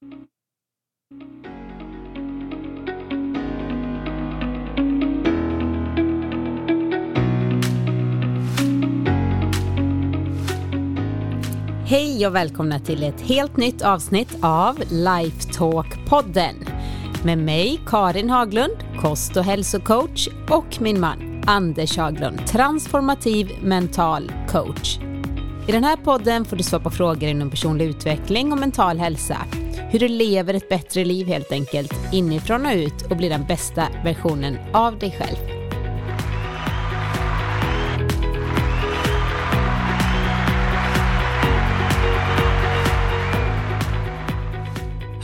Hej och välkomna till ett helt nytt avsnitt av Lifetalk-podden med mig Karin Haglund, kost och hälsocoach och min man Anders Haglund, transformativ mental coach. I den här podden får du svara på frågor inom personlig utveckling och mental hälsa. Hur du lever ett bättre liv helt enkelt, inifrån och ut och blir den bästa versionen av dig själv.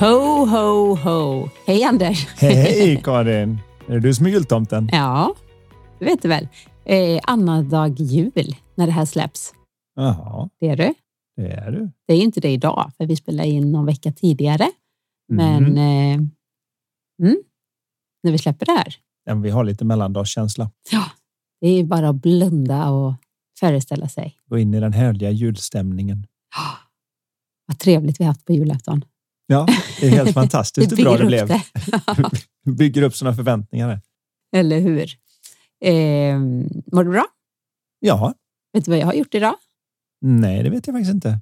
Ho, ho, ho. Hej Anders. Hej Karin. Är det du som är jultomten? Ja, det vet du väl. Eh, annandag jul när det här släpps. Jaha, Det är du. Det är du. Det är inte det idag, för vi spelar in någon vecka tidigare. Men Mm. eh, mm, när vi släpper det här, Ja, vi har lite mellandagskänsla. ja, det är bara att blunda och föreställa sig. Gå in i den härliga julstämningen. Vad trevligt vi haft på julafton. Ja, det är helt fantastiskt hur bra det blev. det. Bygger upp sådana förväntningar. Eller hur? Eh, mår du bra? Ja, Vet du vad jag har gjort idag? Nej, det vet jag faktiskt inte.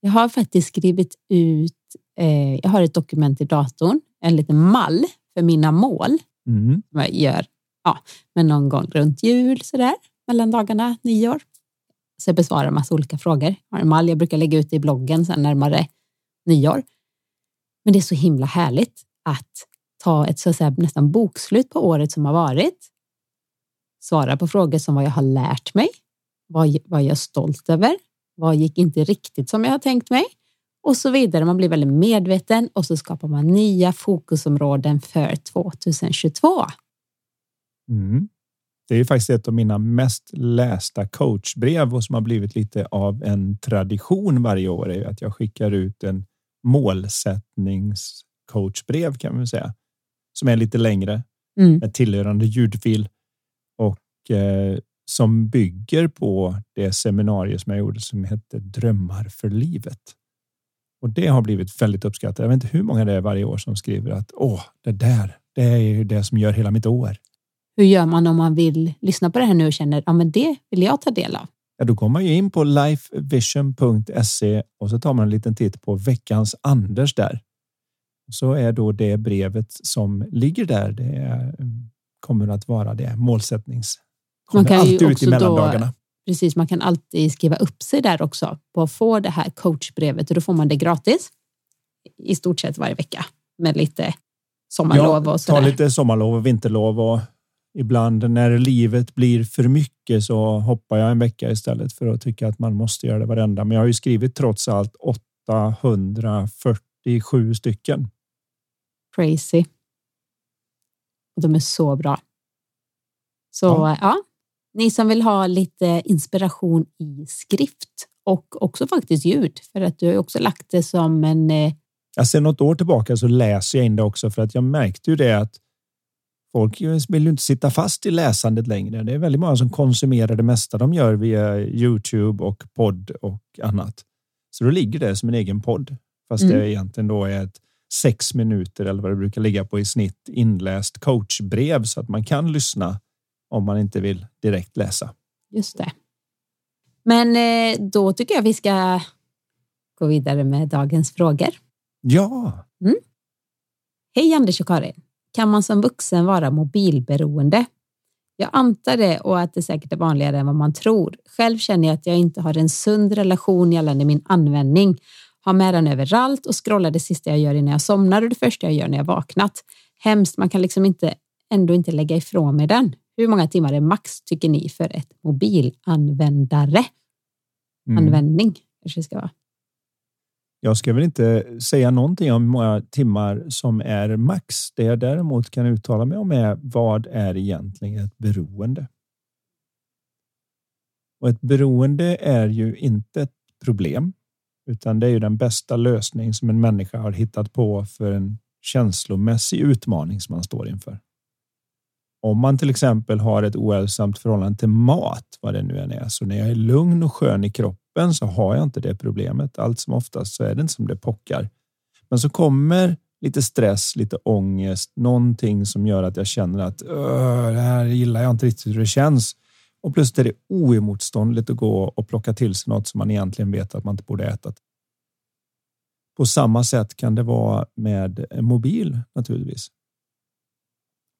Jag har faktiskt skrivit ut, eh, jag har ett dokument i datorn, en liten mall för mina mål Mm. som jag gör ja, men någon gång runt jul sådär, mellan dagarna, nyår. Så jag besvarar massa olika frågor. Jag har en mall jag brukar lägga ut i bloggen sen närmare nyår. Men det är så himla härligt att ta ett så att säga, nästan bokslut på året som har varit. Svara på frågor som vad jag har lärt mig, vad, vad jag är stolt över, vad gick inte riktigt som jag har tänkt mig och så vidare. Man blir väldigt medveten och så skapar man nya fokusområden för 2022. Mm. Det är ju faktiskt ett av mina mest lästa coachbrev och som har blivit lite av en tradition varje år är att jag skickar ut en målsättningscoachbrev kan man säga. Som är lite längre Mm. med tillhörande ljudfil och eh, som bygger på det seminarium som jag gjorde som hette Drömmar för livet. Och det har blivit väldigt uppskattat. Jag vet inte hur många det är varje år som skriver att åh, det där, det är ju det som gör hela mitt år. Hur gör man om man vill lyssna på det här nu och känner ja, men det vill jag ta del av? Ja, då går man ju in på lifevision.se och så tar man en liten titt på veckans Anders där. Så är då det brevet som ligger där. Det kommer att vara det målsättnings. Man kan ju alltid ut också i då- mellandagarna. Precis, man kan alltid skriva upp sig där också på att få det här coachbrevet och då får man det gratis i stort sett varje vecka med lite sommarlov och ta sådär. lite sommarlov och vinterlov och ibland när livet blir för mycket så hoppar jag en vecka istället för att tycka att man måste göra det varenda. Men jag har ju skrivit trots allt 847 stycken. Crazy. Och de är så bra. Så Ja. ja. Ni som vill ha lite inspiration i skrift och också faktiskt ljud för att du har också lagt det som en eh, Ja, sen något år tillbaka så läser jag in det också för att jag märkte ju det att folk vill ju inte sitta fast i läsandet längre. Det är väldigt många som konsumerar det mesta de gör via Youtube och podd och annat. Så då ligger det som en egen podd. Fast Mm. det egentligen då är ett sex minuter eller vad det brukar ligga på i snitt inläst coachbrev så att man kan lyssna om man inte vill direkt läsa. Just det. Men eh, då tycker jag vi ska gå vidare med dagens frågor. Ja, Hej Anders och Karin. Kan man som vuxen vara mobilberoende? Jag antar det och att det säkert är vanligare än vad man tror. Själv känner jag att jag inte har en sund relation gällande min användning. Har med den överallt och scrollar det sista jag gör innan jag somnar och det första jag gör när jag vaknat. Hemskt, man kan liksom inte, ändå inte lägga ifrån mig den. Hur många timmar är max tycker ni för ett mobilanvändare? Mm. Användning kanske ska vara. Jag ska väl inte säga någonting om hur många timmar som är max. Det jag däremot kan uttala mig om är vad är egentligen ett beroende? Och ett beroende är ju inte ett problem, utan det är ju den bästa lösning som en människa har hittat på för en känslomässig utmaning som man står inför. Om man till exempel har ett ohälsosamt förhållande till mat, vad det nu än är, så när jag är lugn och skön i kroppen så har jag inte det problemet. Allt som oftast så är det inte som det pockar. Men så kommer lite stress, lite ångest, någonting som gör att jag känner att öh, det här gillar jag inte riktigt hur det känns. Och plötsligt är det oemotståndligt att gå och plocka till sig något som man egentligen vet att man inte borde äta. På samma sätt kan det vara med en mobil naturligtvis.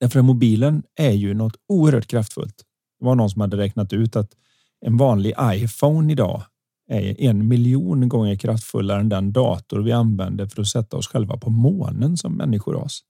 Därför att mobilen är ju något oerhört kraftfullt. Det var någon som hade räknat ut att en vanlig iPhone idag är en miljon gånger kraftfullare än den dator vi använder för att sätta oss själva på månen som människoras.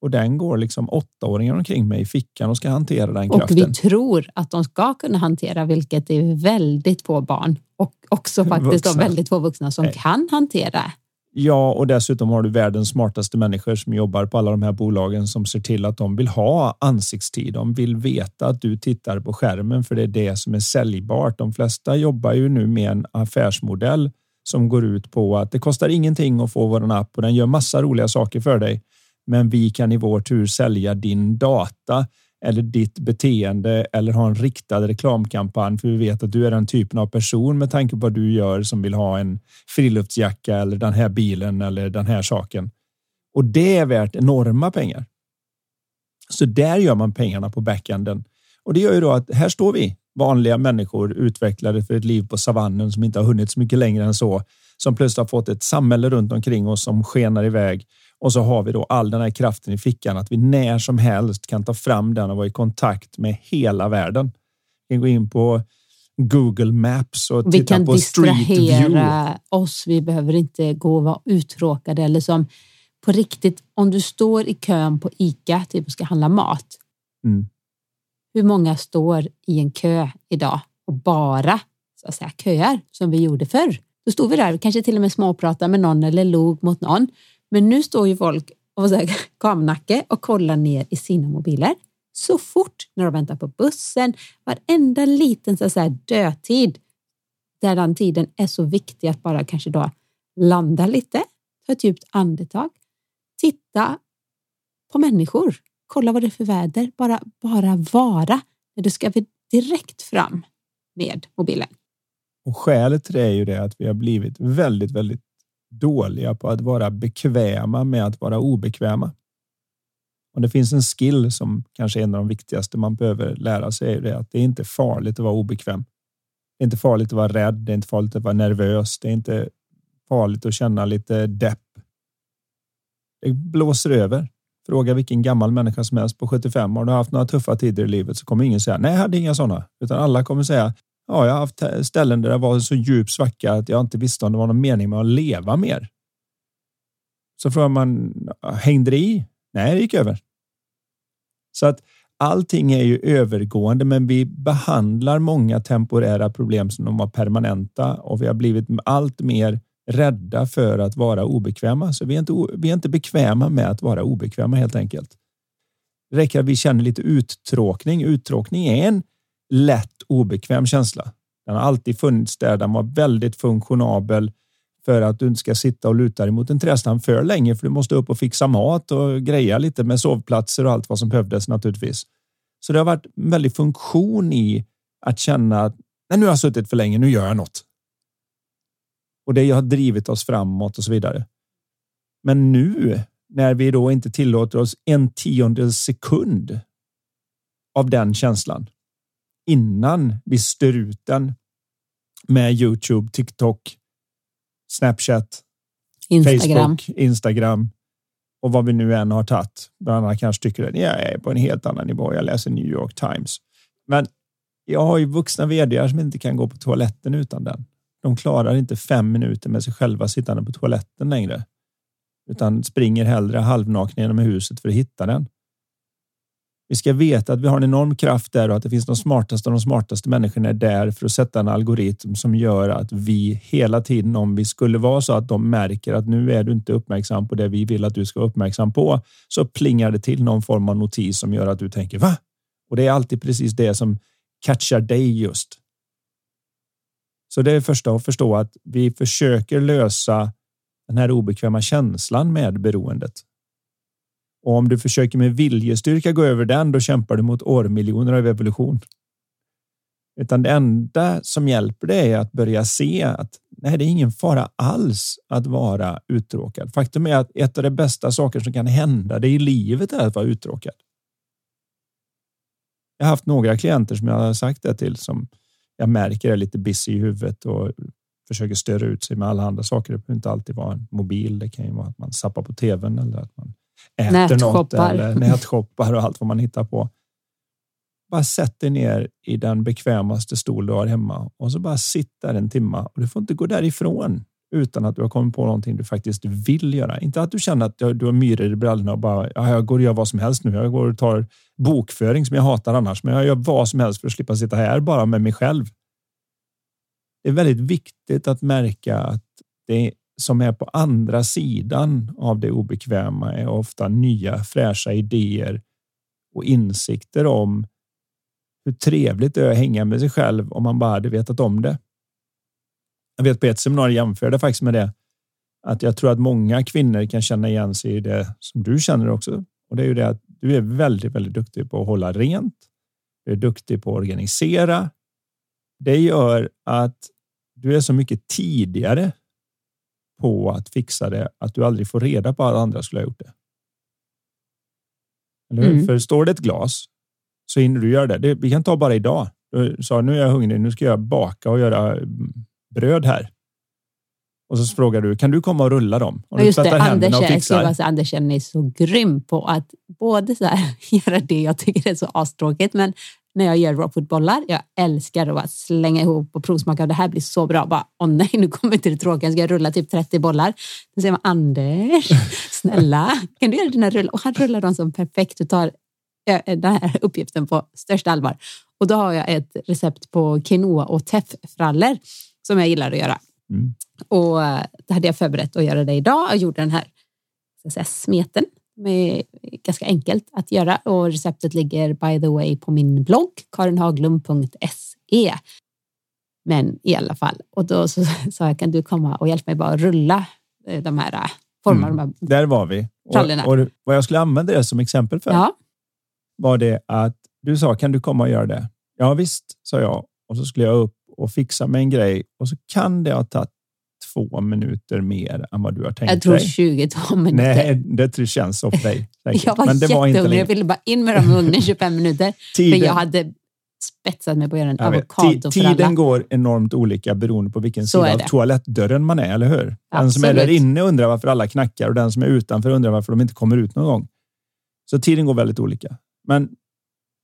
Och den går liksom åttaåringar omkring med i fickan och ska hantera den kraften. Och vi tror att de ska kunna hantera, vilket är väldigt få barn och också faktiskt vuxna. väldigt få vuxna som Nej. kan hantera. Ja, och dessutom har du världens smartaste människor som jobbar på alla de här bolagen som ser till att de vill ha ansiktstid. De vill veta att du tittar på skärmen för det är det som är säljbart. De flesta jobbar ju nu med en affärsmodell som går ut på att det kostar ingenting att få vår app och den gör massa roliga saker för dig. Men vi kan i vår tur sälja din data eller ditt beteende eller ha en riktad reklamkampanj för vi vet att du är den typen av person med tanke på vad du gör som vill ha en friluftsjacka eller den här bilen eller den här saken. Och det är värt enorma pengar. Så där gör man pengarna på backenden och det gör ju då att här står vi vanliga människor utvecklade för ett liv på savannen som inte har hunnit så mycket längre än så som plötsligt har fått ett samhälle runt omkring oss som skenar iväg och så har vi då all den här kraften i fickan att vi när som helst kan ta fram den och vara i kontakt med hela världen. Vi kan gå in på Google Maps och vi titta på Street View. Vi kan distrahera oss. Vi behöver inte gå och vara uttråkade eller som på riktigt. Om du står i kön på Ica typ och ska handla mat. Mm. Hur många står i en kö idag och bara så att säga, köar som vi gjorde förr? Då stod vi där, kanske till och med småpratade med någon eller log mot någon. Men nu står ju folk och kamnacke och kollar ner i sina mobiler så fort när de väntar på bussen. Varenda liten så här dödtid där den tiden är så viktig att bara kanske då landa lite, ta ett djupt andetag, titta på människor, kolla vad det är för väder, bara, bara vara. Det ska direkt fram med mobilen. Och skälet till det är ju det att vi har blivit väldigt, väldigt dåliga på att vara bekväma med att vara obekväma. Och det finns en skill som kanske är en av de viktigaste man behöver lära sig är det att det är inte farligt att vara obekväm. Det är inte farligt att vara rädd. Det är inte farligt att vara nervös. Det är inte farligt att känna lite depp. Det blåser över. Fråga vilken gammal människa som helst på 75. Har du haft några tuffa tider i livet så kommer ingen säga nej, jag hade inga sådana, utan alla kommer säga Ja, jag har haft ställen där det var så djup svacka att jag inte visste om det var någon mening med att leva mer. Så frågar man, hängde det i? Nej, det gick över. Så att allting är ju övergående, men vi behandlar många temporära problem som de var permanenta och vi har blivit allt mer rädda för att vara obekväma. Så vi är inte, vi är inte bekväma med att vara obekväma helt enkelt. Det räcker att vi känner lite uttråkning. Uttråkning är en lätt obekväm känsla. Den har alltid funnits där. Den var väldigt funktionabel för att du inte ska sitta och luta dig mot en trädstam för länge, för du måste upp och fixa mat och greja lite med sovplatser och allt vad som behövdes naturligtvis. Så det har varit en väldig funktion i att känna att Nej, nu har jag suttit för länge. Nu gör jag något. Och det har drivit oss framåt och så vidare. Men nu när vi då inte tillåter oss en tiondels sekund av den känslan innan vi stör ut den med Youtube, TikTok, Snapchat, Instagram. Facebook, Instagram och vad vi nu än har tagit. Bland annat kanske tycker att jag är på en helt annan nivå. Jag läser New York Times. Men jag har ju vuxna vd som inte kan gå på toaletten utan den. De klarar inte fem minuter med sig själva sittande på toaletten längre, utan springer hellre halvnakna genom huset för att hitta den. Vi ska veta att vi har en enorm kraft där och att det finns de smartaste av de smartaste människorna där för att sätta en algoritm som gör att vi hela tiden, om vi skulle vara så att de märker att nu är du inte uppmärksam på det vi vill att du ska vara uppmärksam på, så plingar det till någon form av notis som gör att du tänker va? Och det är alltid precis det som catchar dig just. Så det är första att förstå att vi försöker lösa den här obekväma känslan med beroendet. Och om du försöker med viljestyrka gå över den, då kämpar du mot årmiljoner av evolution. Utan det enda som hjälper dig är att börja se att Nej, det är ingen fara alls att vara uttråkad. Faktum är att ett av de bästa saker som kan hända dig i livet är att vara uttråkad. Jag har haft några klienter som jag har sagt det till som jag märker är lite busy i huvudet och försöker störa ut sig med alla andra saker. Det behöver inte alltid vara en mobil. Det kan ju vara att man sappar på tvn eller att man äter något eller nätshoppar och allt vad man hittar på. Bara sätt dig ner i den bekvämaste stol du har hemma och så bara sitt där en timma och du får inte gå därifrån utan att du har kommit på någonting du faktiskt vill göra. Inte att du känner att du har myror i brallorna och bara ja, jag går och gör vad som helst nu. Jag går och tar bokföring som jag hatar annars, men jag gör vad som helst för att slippa sitta här bara med mig själv. Det är väldigt viktigt att märka att det som är på andra sidan av det obekväma är ofta nya fräscha idéer och insikter om hur trevligt det är att hänga med sig själv om man bara hade vetat om det. Jag vet på ett seminarium jämförde faktiskt med det att jag tror att många kvinnor kan känna igen sig i det som du känner också. Och det är ju det att du är väldigt, väldigt duktig på att hålla rent. Du är duktig på att organisera. Det gör att du är så mycket tidigare på att fixa det att du aldrig får reda på att andra skulle ha gjort det. Mm. För står det ett glas så hinner du göra det. det vi kan ta bara idag. Du sa nu är jag hungrig. Nu ska jag baka och göra bröd här. Och så frågar du, kan du komma och rulla dem? Och Just det, Anders, och fixar. Anders är så grym på att både så här, göra det jag tycker är så astråkigt, men när jag gör rawfoodbollar, jag älskar att slänga ihop och provsmaka. Det här blir så bra. Bara, åh nej, nu kommer inte det tråkiga. Ska jag rulla typ 30 bollar? Då säger man, Anders, snälla, kan du göra dina rullar? Och han rullar dem så perfekt. Du tar den här uppgiften på största allvar. Och då har jag ett recept på quinoa och teffrallor som jag gillar att göra. Mm. Och eh, det hade jag förberett att göra det idag. Jag gjorde den här säga, smeten. Ganska enkelt att göra och receptet ligger by the way på min blogg karinhaglund.se. Men i alla fall, och då sa jag kan du komma och hjälpa mig bara att rulla eh, de här eh, formarna. Mm. De Där var vi. Och, och, vad jag skulle använda det som exempel för ja. var det att du sa kan du komma och göra det? Ja visst, sa jag och så skulle jag upp och fixa med en grej och så kan det ha tagit två minuter mer än vad du har tänkt dig. Jag tror 22 minuter. Nej, det känns för dig. jag var, Men det var inte jag ville bara in med dem i ugnen 25 minuter. Tiden, men jag hade spetsat mig på att göra en avokado för alla. Tiden går enormt olika beroende på vilken så sida av toalettdörren man är, eller hur? Den Absolut. som är där inne undrar varför alla knackar och den som är utanför undrar varför de inte kommer ut någon gång. Så tiden går väldigt olika. Men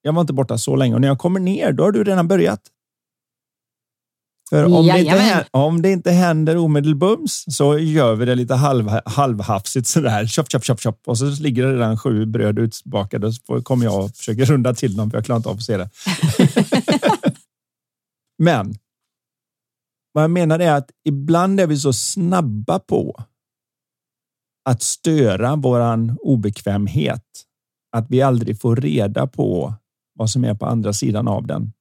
jag var inte borta så länge och när jag kommer ner, då har du redan börjat. För om det, inte händer, om det inte händer omedelbums så gör vi det lite halv, halvhafsigt sådär. Chop, chop, chop, chop. Och så ligger det redan sju bröd utbakade och så kommer jag och försöker runda till dem för jag klarar inte av att se det. Men vad jag menar är att ibland är vi så snabba på att störa våran obekvämhet att vi aldrig får reda på vad som är på andra sidan av den.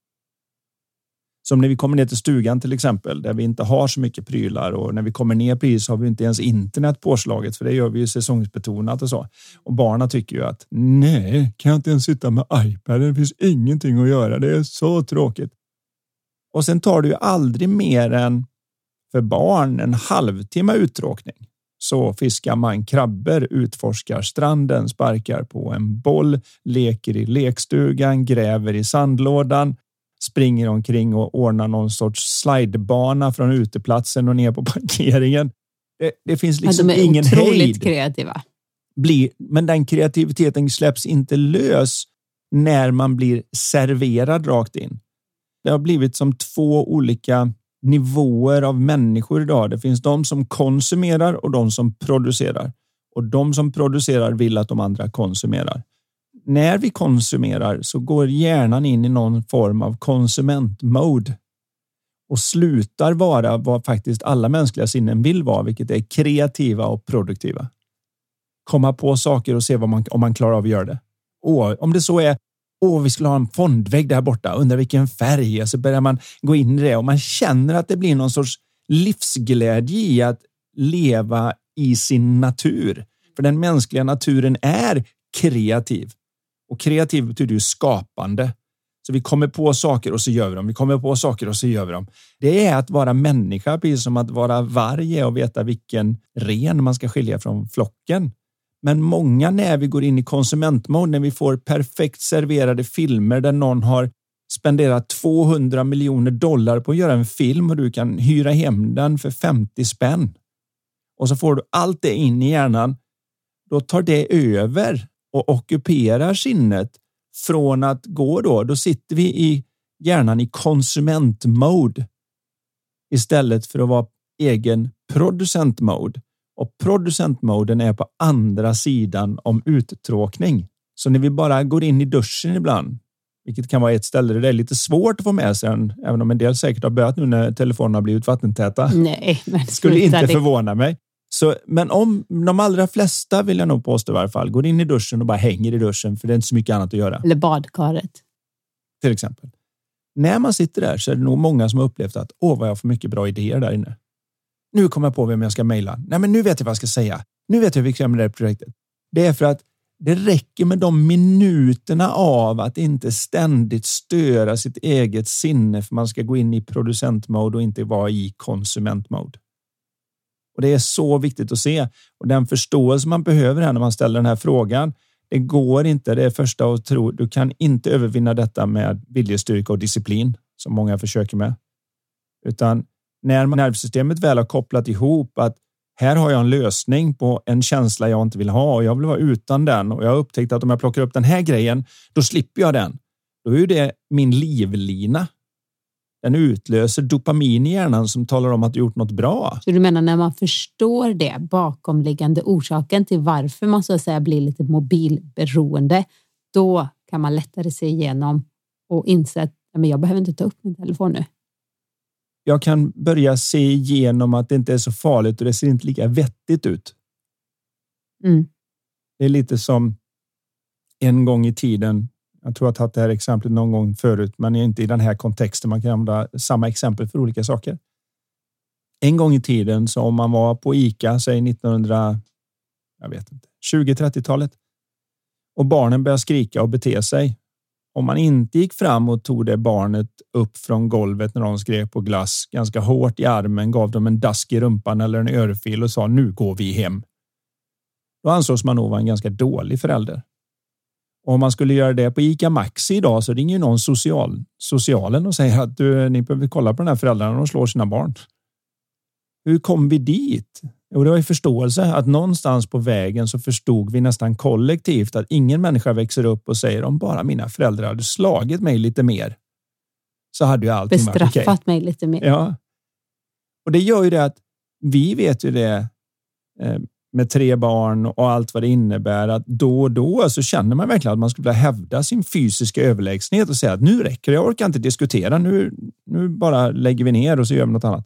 Som när vi kommer ner till stugan till exempel, där vi inte har så mycket prylar och när vi kommer ner på is har vi inte ens internet påslaget, för det gör vi ju säsongsbetonat och så. Och barnen tycker ju att nej, kan jag inte ens sitta med iPaden? Det finns ingenting att göra. Det är så tråkigt. Och sen tar det ju aldrig mer än för barn en halvtimme uttråkning. Så fiskar man krabbor, utforskar stranden, sparkar på en boll, leker i lekstugan, gräver i sandlådan, springer omkring och ordnar någon sorts slidebana från uteplatsen och ner på parkeringen. Det, det finns liksom ja, de är ingen otroligt hejd. kreativa. Blir, men den kreativiteten släpps inte lös när man blir serverad rakt in. Det har blivit som två olika nivåer av människor idag. Det finns de som konsumerar och de som producerar. Och de som producerar vill att de andra konsumerar när vi konsumerar så går hjärnan in i någon form av konsumentmode och slutar vara vad faktiskt alla mänskliga sinnen vill vara, vilket är kreativa och produktiva. Komma på saker och se vad man, om man klarar av att göra det. Och om det så är Åh, vi skulle ha en fondvägg där borta. Undrar vilken färg? Och så börjar man gå in i det och man känner att det blir någon sorts livsglädje i att leva i sin natur. För den mänskliga naturen är kreativ. Och kreativ betyder ju skapande. Så vi kommer på saker och så gör vi dem. Vi kommer på saker och så gör vi dem. Det är att vara människa, precis som att vara varg och veta vilken ren man ska skilja från flocken. Men många när vi går in i konsumentmode, när vi får perfekt serverade filmer där någon har spenderat 200 miljoner dollar på att göra en film och du kan hyra hem den för 50 spänn. Och så får du allt det in i hjärnan. Då tar det över och ockuperar sinnet från att gå då. Då sitter vi i hjärnan i konsumentmode istället för att vara egen producentmode. Och producentmoden är på andra sidan om uttråkning. Så när vi bara går in i duschen ibland, vilket kan vara ett ställe där det är lite svårt att få med sig den, även om en del säkert har börjat nu när telefonerna har blivit vattentäta. Nej, men skulle inte förvåna mig. Så, men om de allra flesta vill jag nog påstå i varje fall går in i duschen och bara hänger i duschen för det är inte så mycket annat att göra. Eller badkaret. Till exempel. När man sitter där så är det nog många som har upplevt att åh, vad jag får mycket bra idéer där inne. Nu kommer jag på vem jag ska mejla. Nej, men nu vet jag vad jag ska säga. Nu vet jag hur vi ska göra med det här projektet. Det är för att det räcker med de minuterna av att inte ständigt störa sitt eget sinne för man ska gå in i producentmode och inte vara i konsumentmode. Och det är så viktigt att se och den förståelse man behöver här när man ställer den här frågan. Det går inte. Det är första att tro. Du kan inte övervinna detta med viljestyrka och disciplin som många försöker med, utan när nervsystemet väl har kopplat ihop att här har jag en lösning på en känsla jag inte vill ha och jag vill vara utan den och jag har upptäckt att om jag plockar upp den här grejen, då slipper jag den. Då är det min livlina den utlöser dopamin i hjärnan som talar om att du gjort något bra. Så du menar när man förstår det bakomliggande orsaken till varför man så att säga blir lite mobilberoende, då kan man lättare se igenom och inse att men jag behöver inte ta upp min telefon nu. Jag kan börja se igenom att det inte är så farligt och det ser inte lika vettigt ut. Mm. Det är lite som en gång i tiden jag tror att jag har tagit det här exemplet någon gång förut, men inte i den här kontexten. Man kan använda samma exempel för olika saker. En gång i tiden, så om man var på Ica, säg 1900, jag vet inte, 20-30-talet och barnen började skrika och bete sig. Om man inte gick fram och tog det barnet upp från golvet när de skrek på glass ganska hårt i armen, gav dem en dask i rumpan eller en örfil och sa nu går vi hem. Då ansågs man nog vara en ganska dålig förälder. Om man skulle göra det på ICA Maxi idag så ringer någon social, socialen och säger att du, ni behöver kolla på den här föräldrarna, de slår sina barn. Hur kom vi dit? Jo, det var ju förståelse att någonstans på vägen så förstod vi nästan kollektivt att ingen människa växer upp och säger om bara mina föräldrar hade slagit mig lite mer så hade ju allting Bestraffat varit okej. Bestraffat mig lite mer. Ja. Och det gör ju det att vi vet ju det eh, med tre barn och allt vad det innebär, att då och då så känner man verkligen att man skulle vilja hävda sin fysiska överlägsenhet och säga att nu räcker det, jag orkar inte diskutera, nu, nu bara lägger vi ner och så gör vi något annat.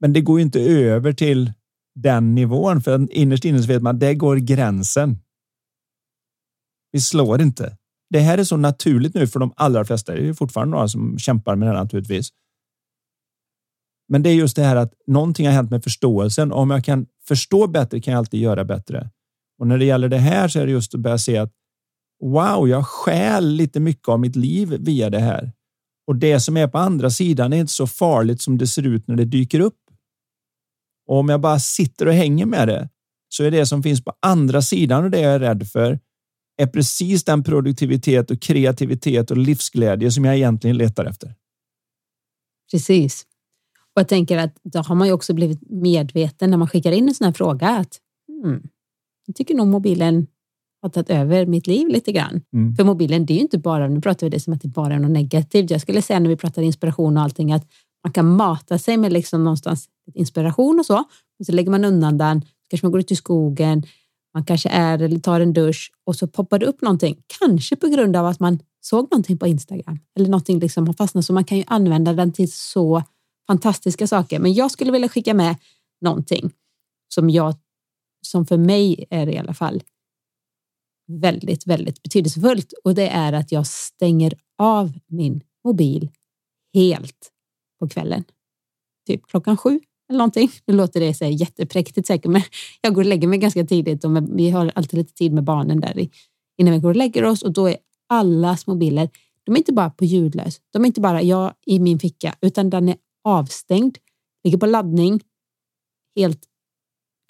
Men det går inte över till den nivån, för innerst inne så vet man att det går gränsen. Vi slår inte. Det här är så naturligt nu för de allra flesta. Det är fortfarande några som kämpar med det här naturligtvis. Men det är just det här att någonting har hänt med förståelsen. Om jag kan förstå bättre kan jag alltid göra bättre. Och när det gäller det här så är det just att börja se att wow, jag skäl lite mycket av mitt liv via det här. Och det som är på andra sidan är inte så farligt som det ser ut när det dyker upp. Och om jag bara sitter och hänger med det så är det som finns på andra sidan och det jag är rädd för är precis den produktivitet och kreativitet och livsglädje som jag egentligen letar efter. Precis. Och jag tänker att då har man ju också blivit medveten när man skickar in en sån här fråga att hmm, jag tycker nog mobilen har tagit över mitt liv lite grann. Mm. För mobilen, det är ju inte bara, nu pratar vi det som att det bara är något negativt. Jag skulle säga när vi pratar inspiration och allting att man kan mata sig med liksom någonstans inspiration och så. Och så lägger man undan den, kanske man går ut i skogen, man kanske är eller tar en dusch och så poppar det upp någonting. Kanske på grund av att man såg någonting på Instagram eller någonting liksom har fastnat. Så man kan ju använda den till så fantastiska saker. Men jag skulle vilja skicka med någonting som jag, som för mig är i alla fall väldigt, väldigt betydelsefullt och det är att jag stänger av min mobil helt på kvällen. Typ klockan sju eller någonting. Nu låter det så jättepräktigt säkert, men jag går och lägger mig ganska tidigt och vi har alltid lite tid med barnen där innan vi går och lägger oss och då är allas mobiler de är inte bara på ljudlös. De är inte bara jag i min ficka, utan den är avstängd, ligger på laddning, helt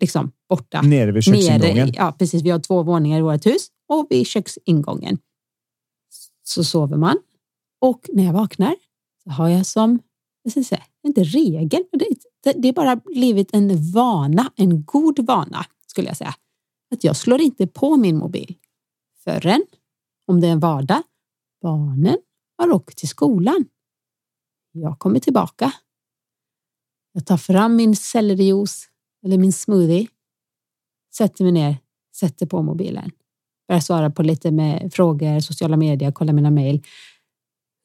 liksom borta. Nere vid köksingången? Nere, ja, precis. Vi har två våningar i vårt hus och vid köksingången. Så sover man och när jag vaknar så har jag som, jag ska säga, inte regel, det, det är bara blivit en vana, en god vana skulle jag säga. Att jag slår inte på min mobil förrän, om det är en vardag, barnen har åkt till skolan. Jag kommer tillbaka. Jag tar fram min sellerijuice eller min smoothie, sätter mig ner, sätter på mobilen, börjar svara på lite med frågor, sociala medier, kolla mina mejl.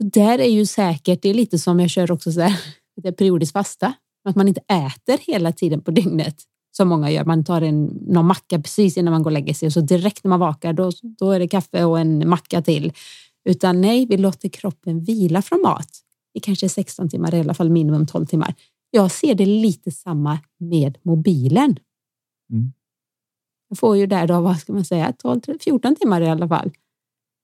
Där är ju säkert, det är lite som jag kör också så här, det är periodiskt fasta, att man inte äter hela tiden på dygnet som många gör. Man tar en, någon macka precis innan man går och lägger sig och så direkt när man vakar då, då är det kaffe och en macka till. Utan nej, vi låter kroppen vila från mat i kanske 16 timmar, i alla fall minimum 12 timmar. Jag ser det lite samma med mobilen. Mm. Jag får ju där då, vad ska man säga, 12, 14 timmar i alla fall.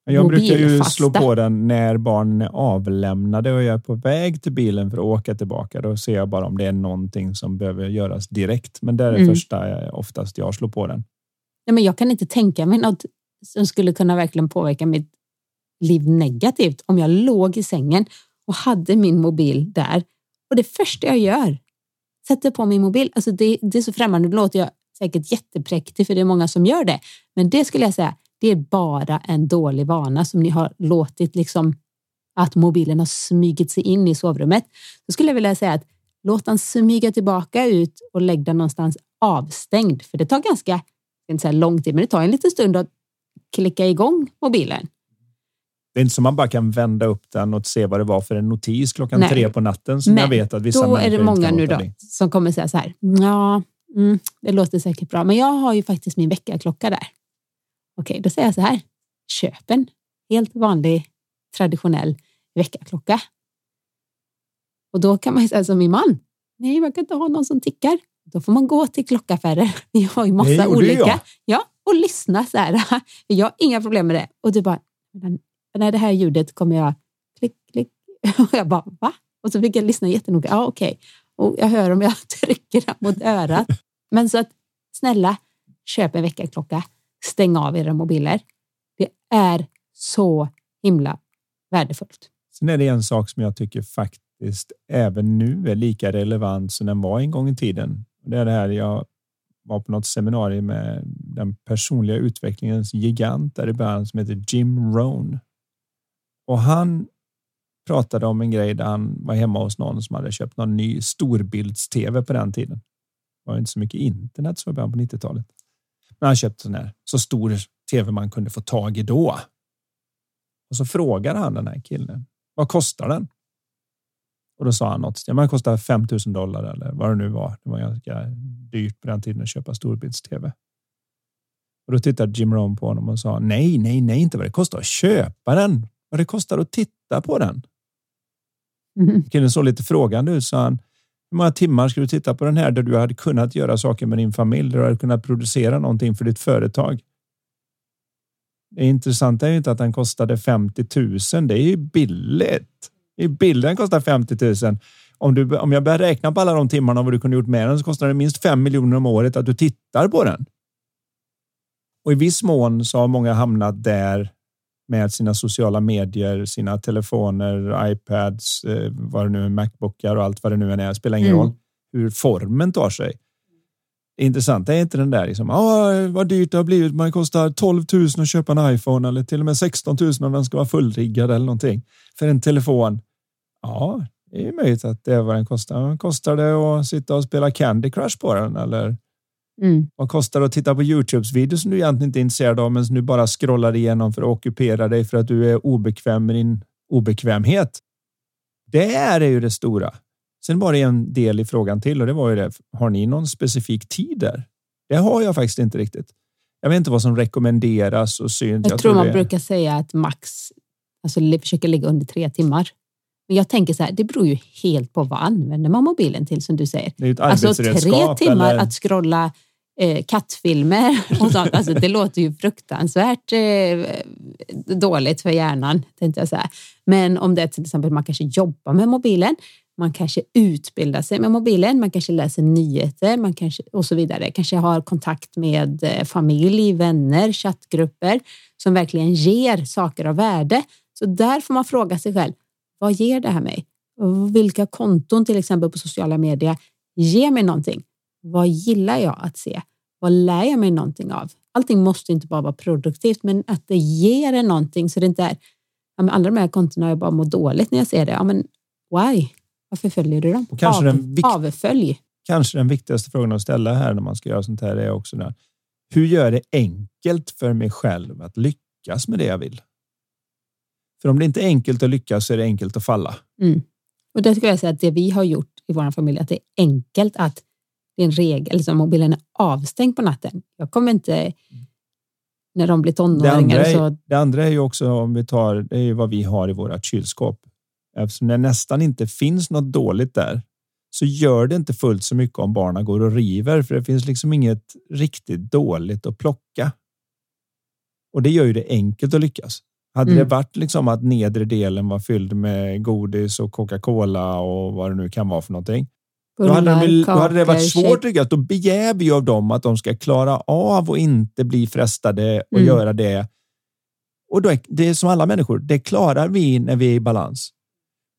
Jag brukar ju slå på den när barnen är avlämnade och jag är på väg till bilen för att åka tillbaka. Då ser jag bara om det är någonting som behöver göras direkt. Men det är det mm. första oftast jag slår på den. Nej, men jag kan inte tänka mig något som skulle kunna verkligen påverka mitt liv negativt om jag låg i sängen och hade min mobil där och det första jag gör, sätter på min mobil. Alltså det, det är så främmande, det låter jag säkert jättepräktig för det är många som gör det. Men det skulle jag säga, det är bara en dålig vana som ni har låtit liksom att mobilen har smugit sig in i sovrummet. Då skulle jag vilja säga att låt den smyga tillbaka ut och lägg den någonstans avstängd. För det tar ganska, inte så lång tid, men det tar en liten stund att klicka igång mobilen. Det är inte som man bara kan vända upp den och se vad det var för en notis klockan Nej. tre på natten som Men jag vet att vissa då är det många nu då som kommer säga så här. Ja, mm, det låter säkert bra, men jag har ju faktiskt min väckarklocka där. Okej, då säger jag så här. Köp en helt vanlig traditionell väckarklocka. Och då kan man ju säga som min man. Nej, man kan inte ha någon som tickar. Då får man gå till klockaffärer. Vi har ju massa Nej, olika. Ja, och lyssna så här. Jag har inga problem med det. Och du bara, när det här ljudet kommer jag klick, klick. Och jag bara, va? Och så fick jag lyssna jättenoga. Ja, okej. Okay. Och jag hör om jag trycker den mot örat. Men så att snälla, köp en väckarklocka. Stäng av era mobiler. Det är så himla värdefullt. Sen är det en sak som jag tycker faktiskt även nu är lika relevant som den var en gång i tiden. Det är det här jag var på något seminarium med den personliga utvecklingens gigant där i början som heter Jim Rohn. Och han pratade om en grej där han var hemma hos någon som hade köpt någon ny storbilds-tv på den tiden. Det var inte så mycket internet så början på 90-talet. Men han köpte sån här så stor tv man kunde få tag i då. Och så frågade han den här killen. Vad kostar den? Och då sa han något. Ja, kostar 5000 dollar eller vad det nu var. Det var ganska dyrt på den tiden att köpa storbilds-tv. Och då tittade Jim Rohn på honom och sa nej, nej, nej, inte vad det kostar att köpa den vad det kostar att titta på den. Mm. Killen såg lite frågande ut, sa han. Hur många timmar ska du titta på den här där du hade kunnat göra saker med din familj, där du hade kunnat producera någonting för ditt företag? Det intressanta är ju inte att den kostade 50 000. Det är ju billigt. Det är billigt. Den kostar 50 000. Om, du, om jag börjar räkna på alla de timmarna vad du kunde gjort med den så kostar det minst 5 miljoner om året att du tittar på den. Och i viss mån så har många hamnat där med sina sociala medier, sina telefoner, iPads, eh, vad det nu är, Macbookar och allt vad det nu än är. Spelar ingen mm. roll hur formen tar sig. Det intressanta är inte den där liksom, ah, vad dyrt det har blivit. Man kostar 12 000 att köpa en iPhone eller till och med 16 000 om den ska vara fullriggad eller någonting. För en telefon. Ja, det är möjligt att det är vad den kostar. Kostar det att sitta och spela Candy Crush på den eller Mm. Vad kostar det att titta på Youtubes videos som du egentligen inte är intresserad av, men som du bara scrollar igenom för att ockupera dig för att du är obekväm med din obekvämhet? Det är ju det stora. Sen var det en del i frågan till och det var ju det. Har ni någon specifik tid där? Det har jag faktiskt inte riktigt. Jag vet inte vad som rekommenderas och syns. Jag, jag tror man det... brukar säga att max, alltså försöka ligga under tre timmar. Men jag tänker så här, det beror ju helt på vad använder man mobilen till som du säger. Det är ett alltså tre timmar eller? att scrolla eh, kattfilmer och sånt. Alltså, det låter ju fruktansvärt eh, dåligt för hjärnan, tänkte jag säga. Men om det är till exempel man kanske jobbar med mobilen, man kanske utbildar sig med mobilen, man kanske läser nyheter man kanske, och så vidare. Kanske har kontakt med eh, familj, vänner, chattgrupper som verkligen ger saker av värde. Så där får man fråga sig själv, vad ger det här mig? Vilka konton till exempel på sociala medier ger mig någonting? Vad gillar jag att se? Vad lär jag mig någonting av? Allting måste inte bara vara produktivt, men att det ger en någonting så det inte är ja, alla de här kontona jag bara mår dåligt när jag ser det. Ja, men why? Varför följer du dem? Och kanske, Av, den avfölj. kanske den viktigaste frågan att ställa här när man ska göra sånt här är också där. Hur gör det enkelt för mig själv att lyckas med det jag vill? För om det inte är enkelt att lyckas så är det enkelt att falla. Mm. Och det skulle jag säga att det vi har gjort i vår familj, att det är enkelt att det är en regel, liksom mobilen är avstängd på natten. Jag kommer inte, när de blir Det tonåringar, andra, så är, det andra är ju också om vi tar, det är ju vad vi har i vårt kylskåp. Eftersom det nästan inte finns något dåligt där så gör det inte fullt så mycket om barnen går och river för det finns liksom inget riktigt dåligt att plocka. Och det gör ju det enkelt att lyckas. Hade Mm. det varit liksom att nedre delen var fylld med godis och Coca-Cola och vad det nu kan vara för någonting. Då hade, de, då hade det varit svårt att lyckas. Då begär vi av dem att de ska klara av och inte bli frestade och Mm. göra det. Och då är, det är som alla människor. Det klarar vi när vi är i balans.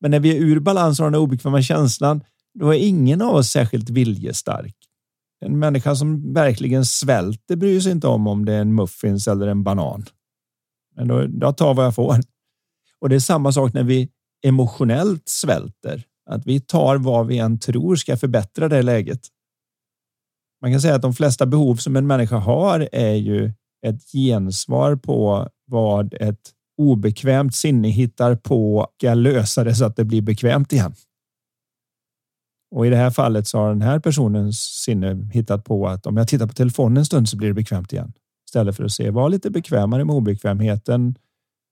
Men när vi är ur balans och har den obekväma känslan, då är ingen av oss särskilt viljestark. En människa som verkligen svälter bryr sig inte om om det är en muffins eller en banan. Men då, jag tar vad jag får. Och det är samma sak när vi emotionellt svälter. Att vi tar vad vi än tror ska förbättra det läget. Man kan säga att de flesta behov som en människa har är ju ett gensvar på vad ett obekvämt sinne hittar på ska lösa det så att det blir bekvämt igen. Och i det här fallet så har den här personens sinne hittat på att om jag tittar på telefonen en stund så blir det bekvämt igen. Istället för att se, var lite bekvämare med obekvämheten.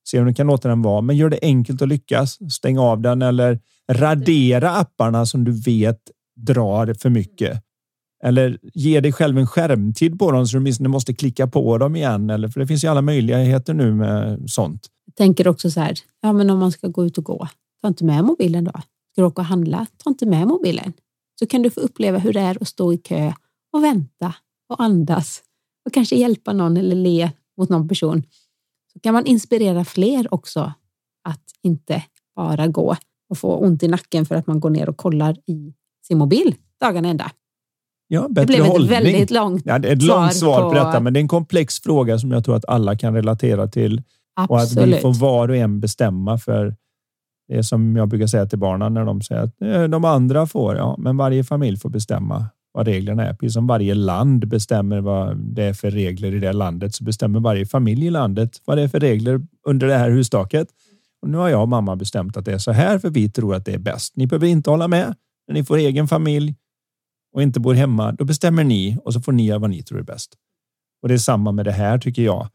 Se om du kan låta den vara, men gör det enkelt att lyckas. Stäng av den eller radera apparna som du vet drar för mycket. Eller ge dig själv en skärmtid på dem så du åtminstone måste klicka på dem igen. Eller, för det finns ju alla möjligheter nu med sånt. Jag tänker också så här, ja men om man ska gå ut och gå, ta inte med mobilen då. Ska du åka och handla, ta inte med mobilen. Så kan du få uppleva hur det är att stå i kö och vänta och andas och kanske hjälpa någon eller le mot någon person. Så kan man inspirera fler också att inte bara gå och få ont i nacken för att man går ner och kollar i sin mobil dagen ända. Ja, Det bättre blev ett hållning. väldigt långt Ja, det är ett svar långt svar på, på- detta, men det är en komplex fråga som jag tror att alla kan relatera till. Och att vi Absolut. får var och en bestämma för det som jag brukar säga till barnen när de säger att "Eh, de andra får, ja, men varje familj får bestämma vad reglerna är. Precis som varje land bestämmer vad det är för regler i det landet så bestämmer varje familj i landet vad det är för regler under det här hustaket. Och nu har jag och mamma bestämt att det är så här för vi tror att det är bäst. Ni behöver inte hålla med. När ni får egen familj och inte bor hemma, då bestämmer ni och så får ni göra vad ni tror är bäst. Och det är samma med det här tycker jag.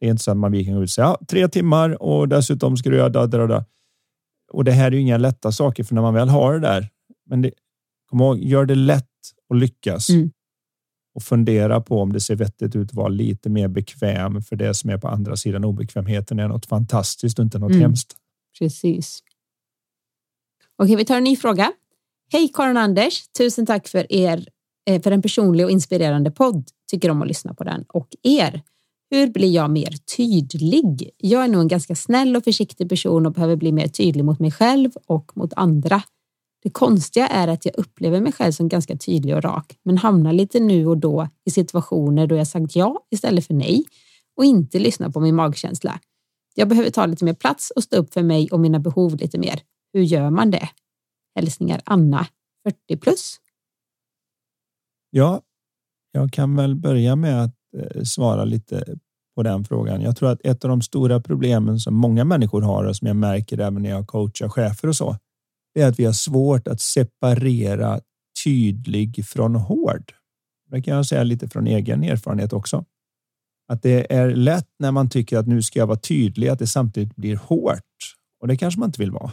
Det är inte så att man kan gå ut och säga ja, tre timmar och dessutom ska du göra da, da, da. Och det här är ju inga lätta saker för när man väl har det där. Men det, kom ihåg, gör det lätt att lyckas. Mm. Och fundera på om det ser vettigt ut att vara lite mer bekväm för det som är på andra sidan obekvämheten är något fantastiskt och inte något Mm. hemskt. Precis. Okej, vi tar en ny fråga. Hej Karin och Anders, tusen tack för er eh, för en personlig och inspirerande podd. Tycker om att lyssna på den och er. Hur blir jag mer tydlig? Jag är nog en ganska snäll och försiktig person och behöver bli mer tydlig mot mig själv och mot andra. Det konstiga är att jag upplever mig själv som ganska tydlig och rak, men hamnar lite nu och då i situationer då jag sagt ja istället för nej och inte lyssnar på min magkänsla. Jag behöver ta lite mer plats och stå upp för mig och mina behov lite mer. Hur gör man det? Hälsningar Anna, 40 plus. Ja, jag kan väl börja med att eh, svara lite på den frågan. Jag tror att ett av de stora problemen som många människor har och som jag märker även när jag coachar chefer och så, det är att vi har svårt att separera tydlig från hård. Det kan jag säga lite från egen erfarenhet också. Att det är lätt när man tycker att nu ska jag vara tydlig att det samtidigt blir hårt och det kanske man inte vill vara.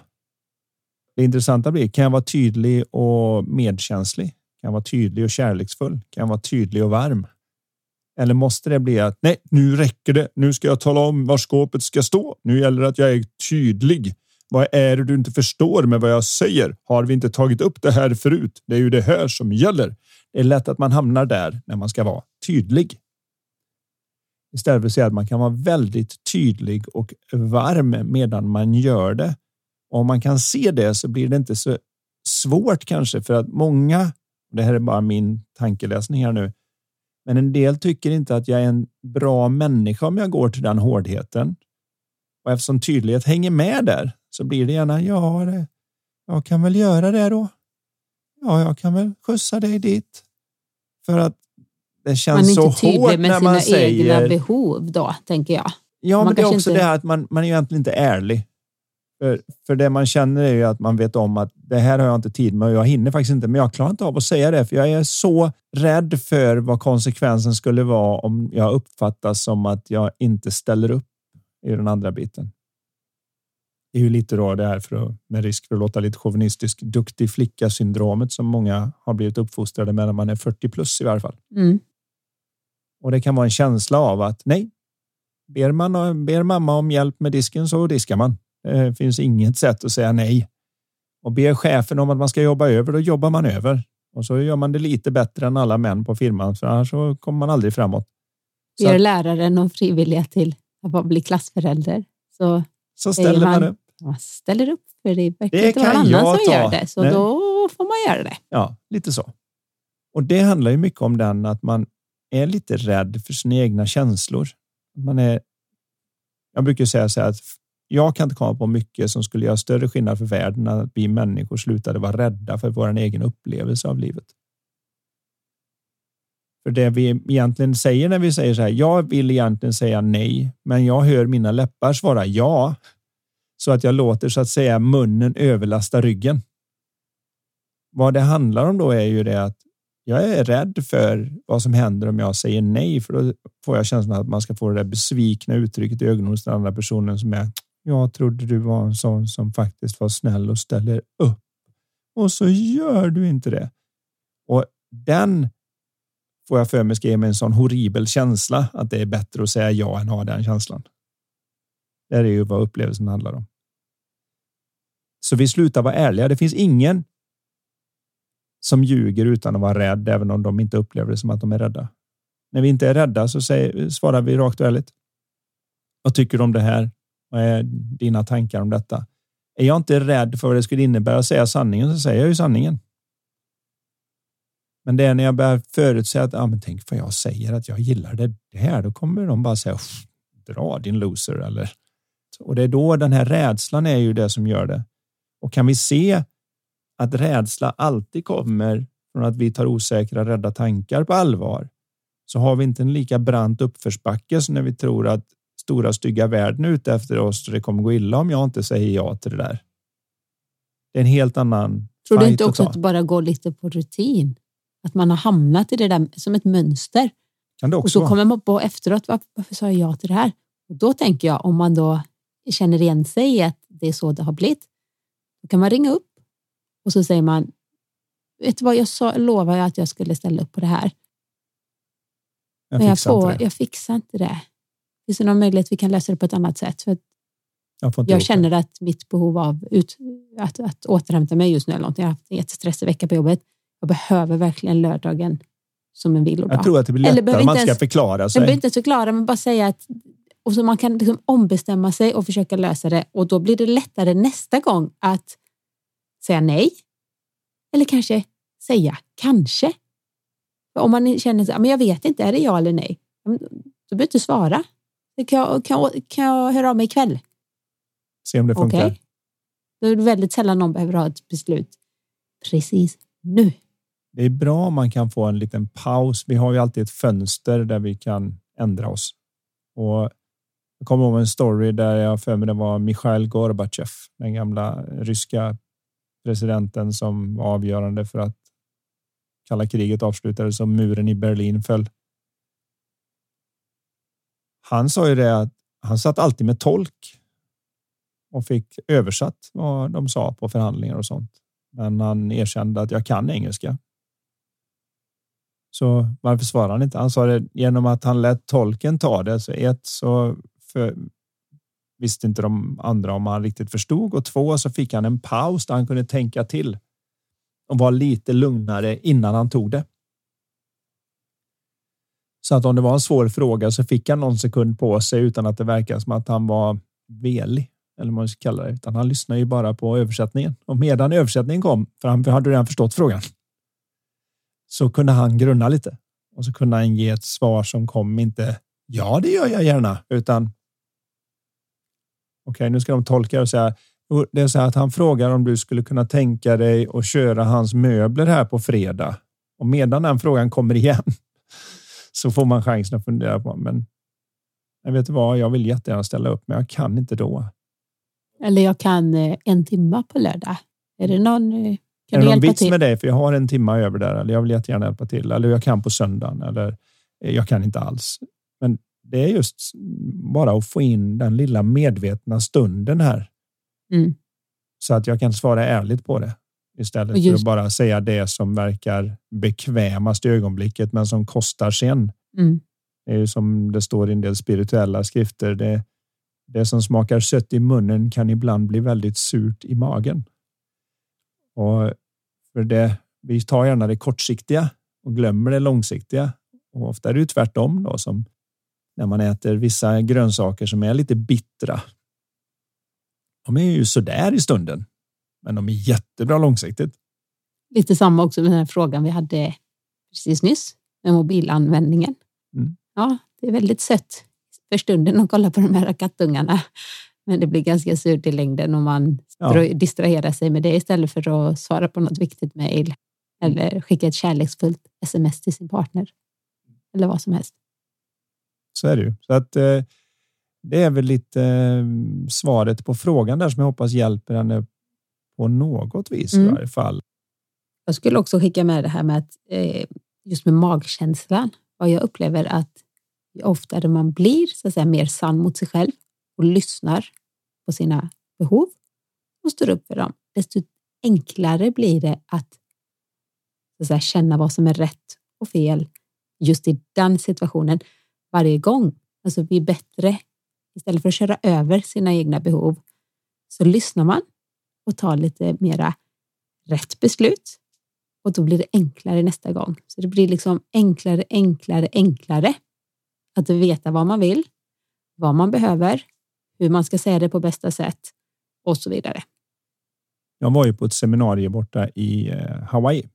Det intressanta blir, kan jag vara tydlig och medkänslig? Kan jag vara tydlig och kärleksfull? Kan jag vara tydlig och varm? Eller måste det bli att nej, nu räcker det. Nu ska jag tala om var skåpet ska stå. Nu gäller det att jag är tydlig. Vad är det du inte förstår med vad jag säger? Har vi inte tagit upp det här förut? Det är ju det här som gäller. Det är lätt att man hamnar där när man ska vara tydlig. Istället för att säga att man kan vara väldigt tydlig och varm medan man gör det. Och om man kan se det så blir det inte så svårt kanske för att många, det här är bara min tankeläsning här nu, men en del tycker inte att jag är en bra människa om jag går till den hårdheten. Och eftersom tydlighet hänger med där så blir det gärna ja, det, jag kan väl göra det då. Ja, jag kan väl skjutsa dig dit. För att det känns så hårt när man säger... Man är inte tydlig med sina egna behov då, tänker jag. Ja, man men det är också inte... det här att man, man är egentligen inte ärlig. För, för det man känner är ju att man vet om att det här har jag inte tid med och jag hinner faktiskt inte. Men jag klarar inte av att säga det för jag är så rädd för vad konsekvensen skulle vara om jag uppfattas som att jag inte ställer upp i den andra biten. Är ju lite då det här för att, med risk för att låta lite chauvinistisk, duktig flicka syndromet som många har blivit uppfostrade med när man är 40 plus i varje fall. Mm. Och det kan vara en känsla av att nej, ber, man, ber mamma om hjälp med disken så diskar man. Det finns inget sätt att säga nej. Och ber chefen om att man ska jobba över, då jobbar man över. Och så gör man det lite bättre än alla män på firman, för annars så kommer man aldrig framåt. Ber läraren om frivilliga till att bli klassförälder, så, så ställer man, man upp. Man ställer upp, för det verkar inte vara någon annan som ta. gör det, så Nej. då får man göra det. Ja, lite så. Och det handlar ju mycket om den att man är lite rädd för sina egna känslor. Man är. Jag brukar säga så här att jag kan inte komma på mycket som skulle göra större skillnad för världen än att vi människor slutade vara rädda för vår egen upplevelse av livet. För det vi egentligen säger när vi säger så här, jag vill egentligen säga nej, men jag hör mina läppar svara ja. Så att jag låter så att säga munnen överlasta ryggen. Vad det handlar om då är ju det att jag är rädd för vad som händer om jag säger nej, för då får jag känslan att man ska få det där besvikna uttrycket i ögonen hos den andra personen som är jag trodde du var en sån som faktiskt var snäll och ställer upp. Och så gör du inte det. Och den får jag för mig ska ge mig en sån horribel känsla att det är bättre att säga ja än ha den känslan. Det är ju vad upplevelsen handlar om. Så vi slutar vara ärliga. Det finns ingen som ljuger utan att vara rädd, även om de inte upplever det som att de är rädda. När vi inte är rädda så säger, svarar vi rakt och ärligt. Vad tycker du om det här? Vad är dina tankar om detta? Är jag inte rädd för vad det skulle innebära att säga sanningen så säger jag ju sanningen. Men det är när jag börjar förutsäga att ja, men tänk vad jag säger att jag gillar det här. Då kommer de bara säga dra din loser eller och det är då den här rädslan är ju det som gör det. Och kan vi se att rädsla alltid kommer från att vi tar osäkra, rädda tankar på allvar så har vi inte en lika brant uppförsbacke som när vi tror att stora stygga världen ute efter oss och det kommer gå illa om jag inte säger ja till det där. Det är en helt annan. Tror du inte också att, att det bara går lite på rutin? Att man har hamnat i det där som ett mönster. Kan det också och så kommer man på efteråt. Varför sa jag ja till det här? Och då tänker jag om man då känner igen sig i att det är så det har blivit. Då kan man ringa upp och så säger man. Vet du vad, jag sa, lovade att jag skulle ställa upp på det här. Jag men jag, får, jag fixar inte det. Finns det någon möjlighet vi kan lösa det på ett annat sätt? För jag, jag känner att mitt behov av ut, att, att återhämta mig just nu, eller någonting. jag har haft en jättestressig vecka på jobbet. Jag behöver verkligen lördagen som en vilodag. Jag tror att det blir lättare om man ska ens, förklara sig. Man behöver inte ens förklara, men bara säga att och så man kan liksom ombestämma sig och försöka lösa det och då blir det lättare nästa gång att säga nej. Eller kanske säga kanske. För om man känner sig, men jag vet inte, är det ja eller nej? Då behöver du inte svara. Kan jag, kan, jag, kan jag höra av mig ikväll? Se om det funkar. Okay. Då är det väldigt sällan någon behöver ha ett beslut precis nu. Det är bra om man kan få en liten paus. Vi har ju alltid ett fönster där vi kan ändra oss. Och jag kommer ihåg en story där jag för mig det var Mikhail Gorbachev, den gamla ryska presidenten som var avgörande för att kalla kriget avslutades och muren i Berlin föll. Han sa ju det att han satt alltid med tolk och fick översatt vad de sa på förhandlingar och sånt. Men han erkände att jag kan engelska. Så varför svarar han inte? Han sa det genom att han lät tolken ta det. Så ett så för, visste inte de andra om han riktigt förstod och två så fick han en paus där han kunde tänka till och var lite lugnare innan han tog det. Så att om det var en svår fråga så fick han någon sekund på sig utan att det verkar som att han var velig eller vad man ska kalla det, utan han lyssnade ju bara på översättningen och medan översättningen kom, för han hade redan förstått frågan, så kunde han grunna lite och så kunde han ge ett svar som kom inte. Ja, det gör jag gärna, utan. Okay, nu ska de tolka och säga. Det är så att han frågar om du skulle kunna tänka dig att köra hans möbler här på fredag och medan den frågan kommer igen så får man chansen att fundera på. Men jag vet vad, jag vill jättegärna ställa upp, men jag kan inte då. Eller jag kan eh, en timma på lördag. Är det någon? Eh, kan är det någon vits till? med det? För jag har en timma över där. Eller jag vill jättegärna hjälpa till. Eller jag kan på söndagen. Eller eh, jag kan inte alls. Det är just bara att få in den lilla medvetna stunden här. Mm. Så att jag kan svara ärligt på det. Istället just... för att bara säga det som verkar bekvämast i ögonblicket men som kostar sen. Mm. Det är ju som det står i en del spirituella skrifter. Det, det som smakar sött i munnen kan ibland bli väldigt surt i magen. Och för det, vi tar gärna det kortsiktiga och glömmer det långsiktiga. Och ofta är det tvärtom då som när man äter vissa grönsaker som är lite bittra. De är ju sådär i stunden, men de är jättebra långsiktigt. Lite samma också med den här frågan vi hade precis nyss med mobilanvändningen. Mm. Ja, det är väldigt sött för stunden att kolla på de här kattungarna. Men det blir ganska surt i längden om man ja. distraherar sig med det istället för att svara på något viktigt mejl eller skicka ett kärleksfullt sms till sin partner. Eller vad som helst. Så är det ju. Så att, eh, det är väl lite eh, svaret på frågan där som jag hoppas hjälper henne på något vis mm. i varje fall. Jag skulle också skicka med det här med att eh, just med magkänslan. Vad jag upplever att ju oftare man blir så att säga, mer sann mot sig själv och lyssnar på sina behov och står upp för dem, desto enklare blir det att, så att säga, känna vad som är rätt och fel just i den situationen varje gång. Alltså bli bättre. Istället för att köra över sina egna behov så lyssnar man och tar lite mera rätt beslut och då blir det enklare nästa gång. Så det blir liksom enklare, enklare, enklare att veta vad man vill, vad man behöver, hur man ska säga det på bästa sätt och så vidare. Jag var ju på ett seminarium borta i eh, Hawaii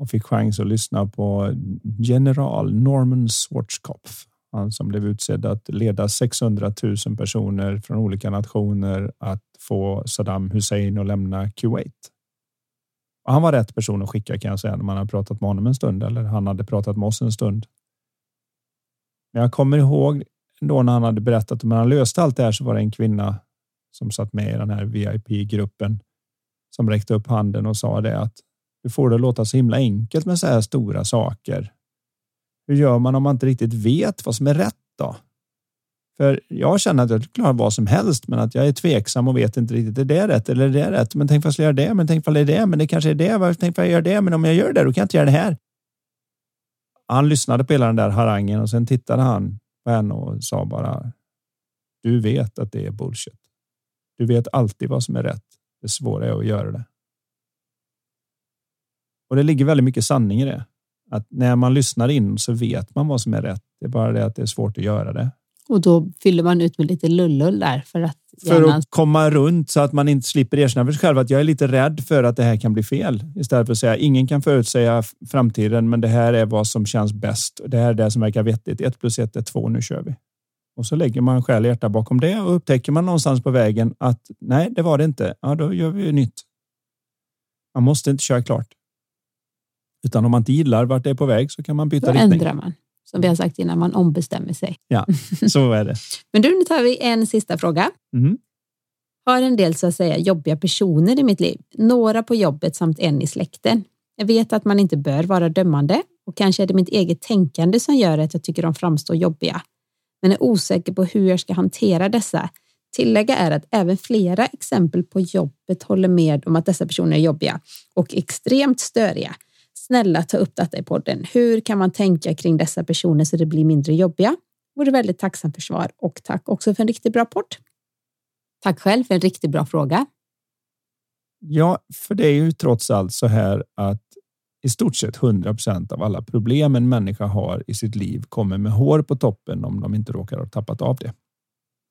och fick chans att lyssna på general Norman Schwarzkopf. Han som blev utsedd att leda 600 000 personer från olika nationer att få Saddam Hussein att lämna Kuwait. Och han var rätt person att skicka kan jag säga när man har pratat med honom en stund eller han hade pratat med oss en stund. Men jag kommer ihåg då när han hade berättat att han löste allt det här så var det en kvinna som satt med i den här VIP-gruppen som räckte upp handen och sa det att du får det låta så himla enkelt med så här stora saker. Hur gör man om man inte riktigt vet vad som är rätt då? För jag känner att jag klarar vad som helst, men att jag är tveksam och vet inte riktigt. Är det rätt eller är det rätt? Men tänk vad jag ska göra det? Men tänk vad det är det? Men det kanske är det. Varför tänk vad jag gör det? Men om jag gör det, då kan jag inte göra det här. Han lyssnade på hela den där harangen och sen tittade han på henne och sa bara. Du vet att det är bullshit. Du vet alltid vad som är rätt. Det svåra är att göra det. Och det ligger väldigt mycket sanning i det. Att när man lyssnar in så vet man vad som är rätt. Det är bara det att det är svårt att göra det. Och då fyller man ut med lite lullull där för att för att komma runt så att man inte slipper erkänna för sig själv att jag är lite rädd för att det här kan bli fel. Istället för att säga ingen kan förutsäga framtiden, men det här är vad som känns bäst. Det här är det som verkar vettigt. Ett plus ett är två. Nu kör vi. Och så lägger man själ och hjärta bakom det och upptäcker man någonstans på vägen att nej, det var det inte. Ja, då gör vi nytt. Man måste inte köra klart. Utan om man inte gillar vart det är på väg så kan man byta då riktning. Då ändrar man som vi har sagt innan, man ombestämmer sig. Ja, så är det. Men du, nu tar vi en sista fråga. Mm. Har en del så att säga jobbiga personer i mitt liv, några på jobbet samt en i släkten. Jag vet att man inte bör vara dömande och kanske är det mitt eget tänkande som gör att jag tycker de framstår jobbiga, men är osäker på hur jag ska hantera dessa. Tillägga är att även flera exempel på jobbet håller med om att dessa personer är jobbiga och extremt störiga Snälla ta upp detta i podden. Hur kan man tänka kring dessa personer så det blir mindre jobbiga? Vore väldigt tacksam för svar och tack också för en riktigt bra podd. Tack själv för en riktigt bra fråga. Ja, för det är ju trots allt så här att i stort sett 100 procent av alla problem en människa har i sitt liv kommer med hår på toppen om de inte råkar ha tappat av det.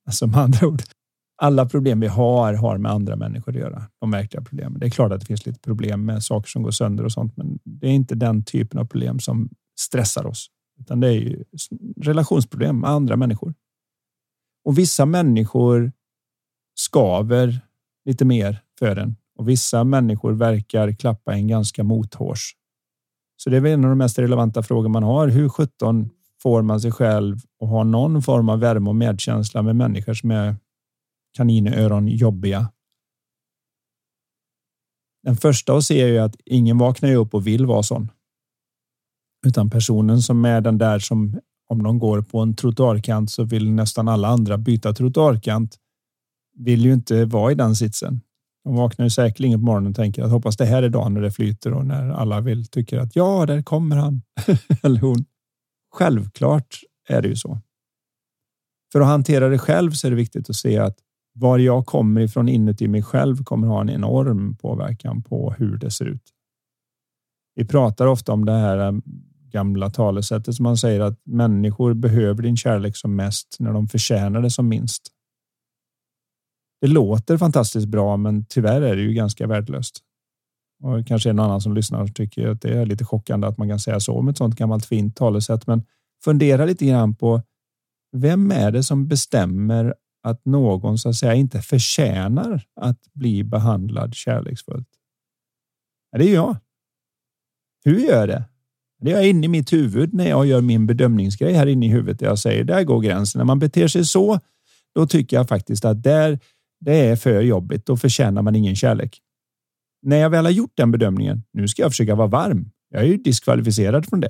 Alltså med andra ord, alla problem vi har har med andra människor att göra. De verkliga problemen. Det är klart att det finns lite problem med saker som går sönder och sånt, men det är inte den typen av problem som stressar oss, utan det är ju relationsproblem med andra människor. Och vissa människor skaver lite mer för en och vissa människor verkar klappa en ganska mothårs. Så det är väl en av de mest relevanta frågor man har. Hur 17 får man sig själv att ha någon form av värme och medkänsla med människor som är kaninöron jobbiga? Den första att se är ju att ingen vaknar upp och vill vara sån. Utan personen som är den där som om de går på en trottoarkant så vill nästan alla andra byta trottoarkant. Vill ju inte vara i den sitsen. De vaknar ju säkerligen på morgonen och tänker att hoppas det här är dagen när det flyter och när alla vill tycker att ja, där kommer han eller hon. Självklart är det ju så. För att hantera det själv så är det viktigt att se att var jag kommer ifrån inuti mig själv kommer ha en enorm påverkan på hur det ser ut. Vi pratar ofta om det här eh, gamla talesättet som man säger att människor behöver din kärlek som mest när de förtjänar det som minst. Det låter fantastiskt bra, men tyvärr är det ju ganska värdelöst. Och kanske en annan som lyssnar tycker att det är lite chockande att man kan säga så om ett sånt gammalt fint talesätt. Men fundera lite grann på vem är det som bestämmer att någon så att säga inte förtjänar att bli behandlad kärleksfullt? Ja, det är jag. Hur gör jag det? Det är inne i mitt huvud när jag gör min bedömningsgrej här inne i huvudet. Där jag säger där går gränsen. När man beter sig så, då tycker jag faktiskt att där det är för jobbigt. Då förtjänar man ingen kärlek. När jag väl har gjort den bedömningen. Nu ska jag försöka vara varm. Jag är ju diskvalificerad från det.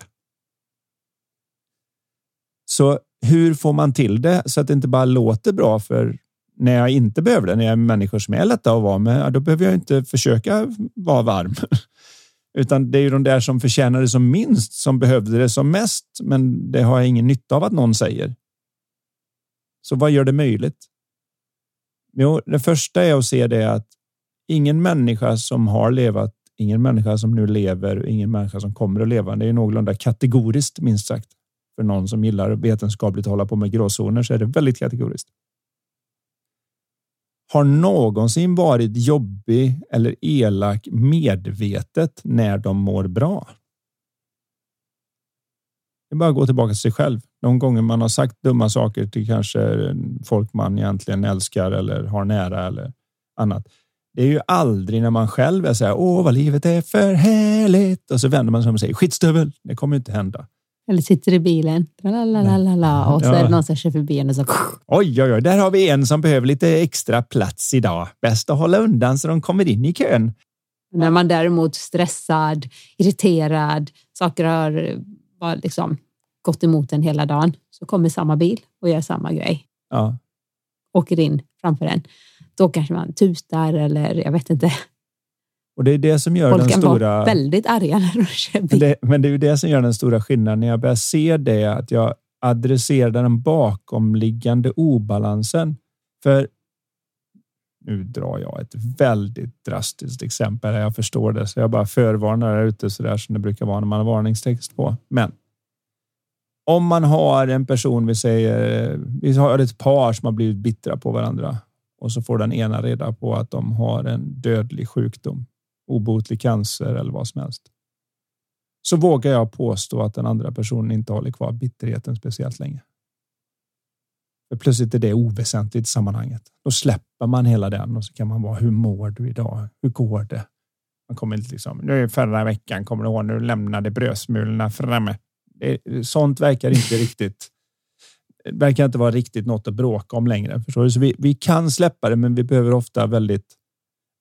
Så hur får man till det så att det inte bara låter bra för när jag inte behöver det, när jag är människor som är lätta att vara med, då behöver jag inte försöka vara varm. Utan det är ju de där som förtjänar det som minst som behövde det som mest, men det har jag ingen nytta av att någon säger. Så vad gör det möjligt? Jo, det första är att se det att ingen människa som har levat, ingen människa som nu lever och ingen människa som kommer att leva. Det är någorlunda kategoriskt minst sagt. För någon som gillar vetenskapligt att hålla på med gråzoner så är det väldigt kategoriskt. Har någonsin varit jobbig eller elak medvetet när de mår bra? Det är bara att gå tillbaka till sig själv. De gånger man har sagt dumma saker till kanske folk man egentligen älskar eller har nära eller annat. Det är ju aldrig när man själv är så här. Åh, vad livet är för härligt. Och så vänder man sig om och säger skitstövel. Det kommer inte hända. Eller sitter i bilen. Lalalala, och så ja. är det någon som kör förbi en och så. Oj, oj, oj, där har vi en som behöver lite extra plats idag. Bäst att hålla undan så de kommer in i kön. När man däremot stressad, irriterad, saker har var liksom gått emot en hela dagen så kommer samma bil och gör samma grej. Ja. Åker in framför en. Då kanske man tutar eller jag vet inte. Och det är det som gör Folk den stora... Vara väldigt arga när de kör bil. Det, men det är ju det som gör den stora skillnaden. När jag börjar se det, att jag adresserar den bakomliggande obalansen. För nu drar jag ett väldigt drastiskt exempel. Jag förstår det, så jag bara förvarnar där ute så där som det brukar vara när man har varningstext på. Men om man har en person, vi säger, vi har ett par som har blivit bittra på varandra och så får den ena reda på att de har en dödlig sjukdom, obotlig cancer eller vad som helst. Så vågar jag påstå att den andra personen inte håller kvar bitterheten speciellt länge. För plötsligt är det oväsentligt i sammanhanget. Då släpper man hela den och så kan man vara. Hur mår du idag? Hur går det? Man kommer inte liksom. Nu förra veckan kommer du ihåg när du lämnade brödsmulorna framme. Det, sånt verkar inte riktigt. Det verkar inte vara riktigt något att bråka om längre. Förstår du? Så vi, vi kan släppa det, men vi behöver ofta väldigt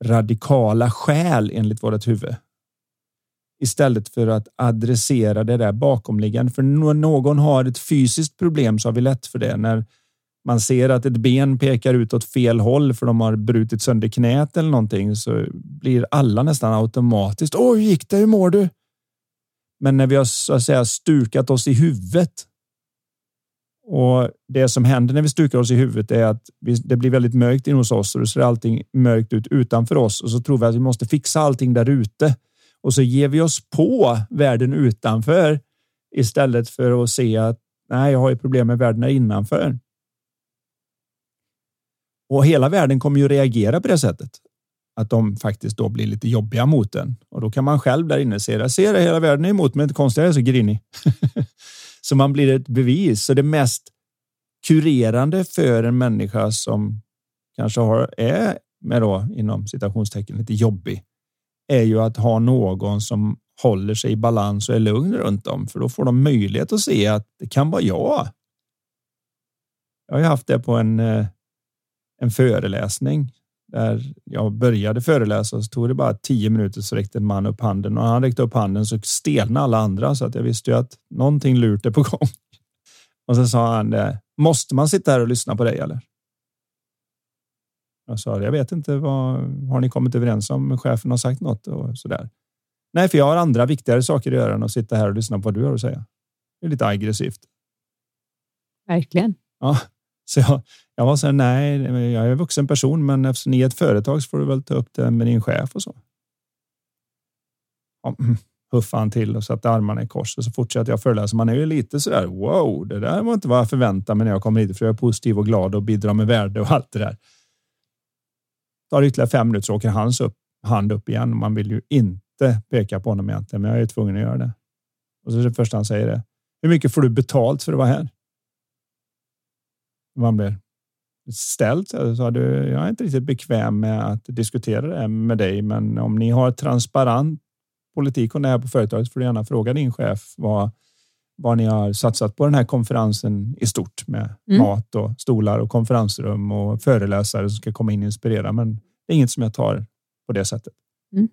radikala skäl enligt vårt huvud. Istället för att adressera det där bakomliggande. För när någon har ett fysiskt problem så har vi lätt för det. När man ser att ett ben pekar ut åt fel håll för de har brutit sönder knät eller någonting så blir alla nästan automatiskt. Hur gick det? Hur mår du? Men när vi har så att säga stukat oss i huvudet. Och det som händer när vi stukar oss i huvudet är att det blir väldigt mörkt in hos oss och då ser allting mörkt ut utanför oss och så tror vi att vi måste fixa allting där ute och så ger vi oss på världen utanför istället för att se att nej, jag har ju problem med världen innanför. Och hela världen kommer ju reagera på det sättet. Att de faktiskt då blir lite jobbiga mot en och då kan man själv där inne se det. Ser det hela världen är emot mig. Inte konstigt jag är så grinig. så man blir ett bevis. Så det mest kurerande för en människa som kanske har är med då inom citationstecken lite jobbig är ju att ha någon som håller sig i balans och är lugn runt om, för då får de möjlighet att se att det kan vara jag. Jag har ju haft det på en, eh, en föreläsning där jag började föreläsa så tog det bara tio minuter så räckte en man upp handen och när han räckte upp handen så stelnade alla andra så att jag visste ju att någonting lurt är på gång. Och så sa han det. Måste man sitta här och lyssna på dig eller? Jag sa jag vet inte vad har ni kommit överens om? Chefen har sagt något och så där. Nej, för jag har andra viktigare saker att göra än att sitta här och lyssna på vad du har att säga. Det är lite aggressivt. Verkligen. Ja, så jag, jag var så här, nej, jag är en vuxen person, men eftersom ni är ett företag så får du väl ta upp det med din chef och så. Ja, mm, huffade han till och satte armarna i kors och så fortsatte jag föreläsa. Man är ju lite så där. Wow, det där var inte vad jag förväntade mig när jag kommer hit, för jag är positiv och glad och bidrar med värde och allt det där. Tar ytterligare fem minuter så åker hans upp, hand upp igen. Man vill ju inte peka på honom egentligen, men jag är tvungen att göra det. Och så är det första han säger det. Hur mycket får du betalt för att vara här? Man blir ställt så sa du, jag är inte riktigt bekväm med att diskutera det med dig, men om ni har transparent politik och det här på företaget får du gärna fråga din chef vad, vad ni har satsat på den här konferensen i stort med mm. mat och stolar och konferensrum och föreläsare som ska komma in och inspirera. Men det är inget som jag tar på det sättet. Mm.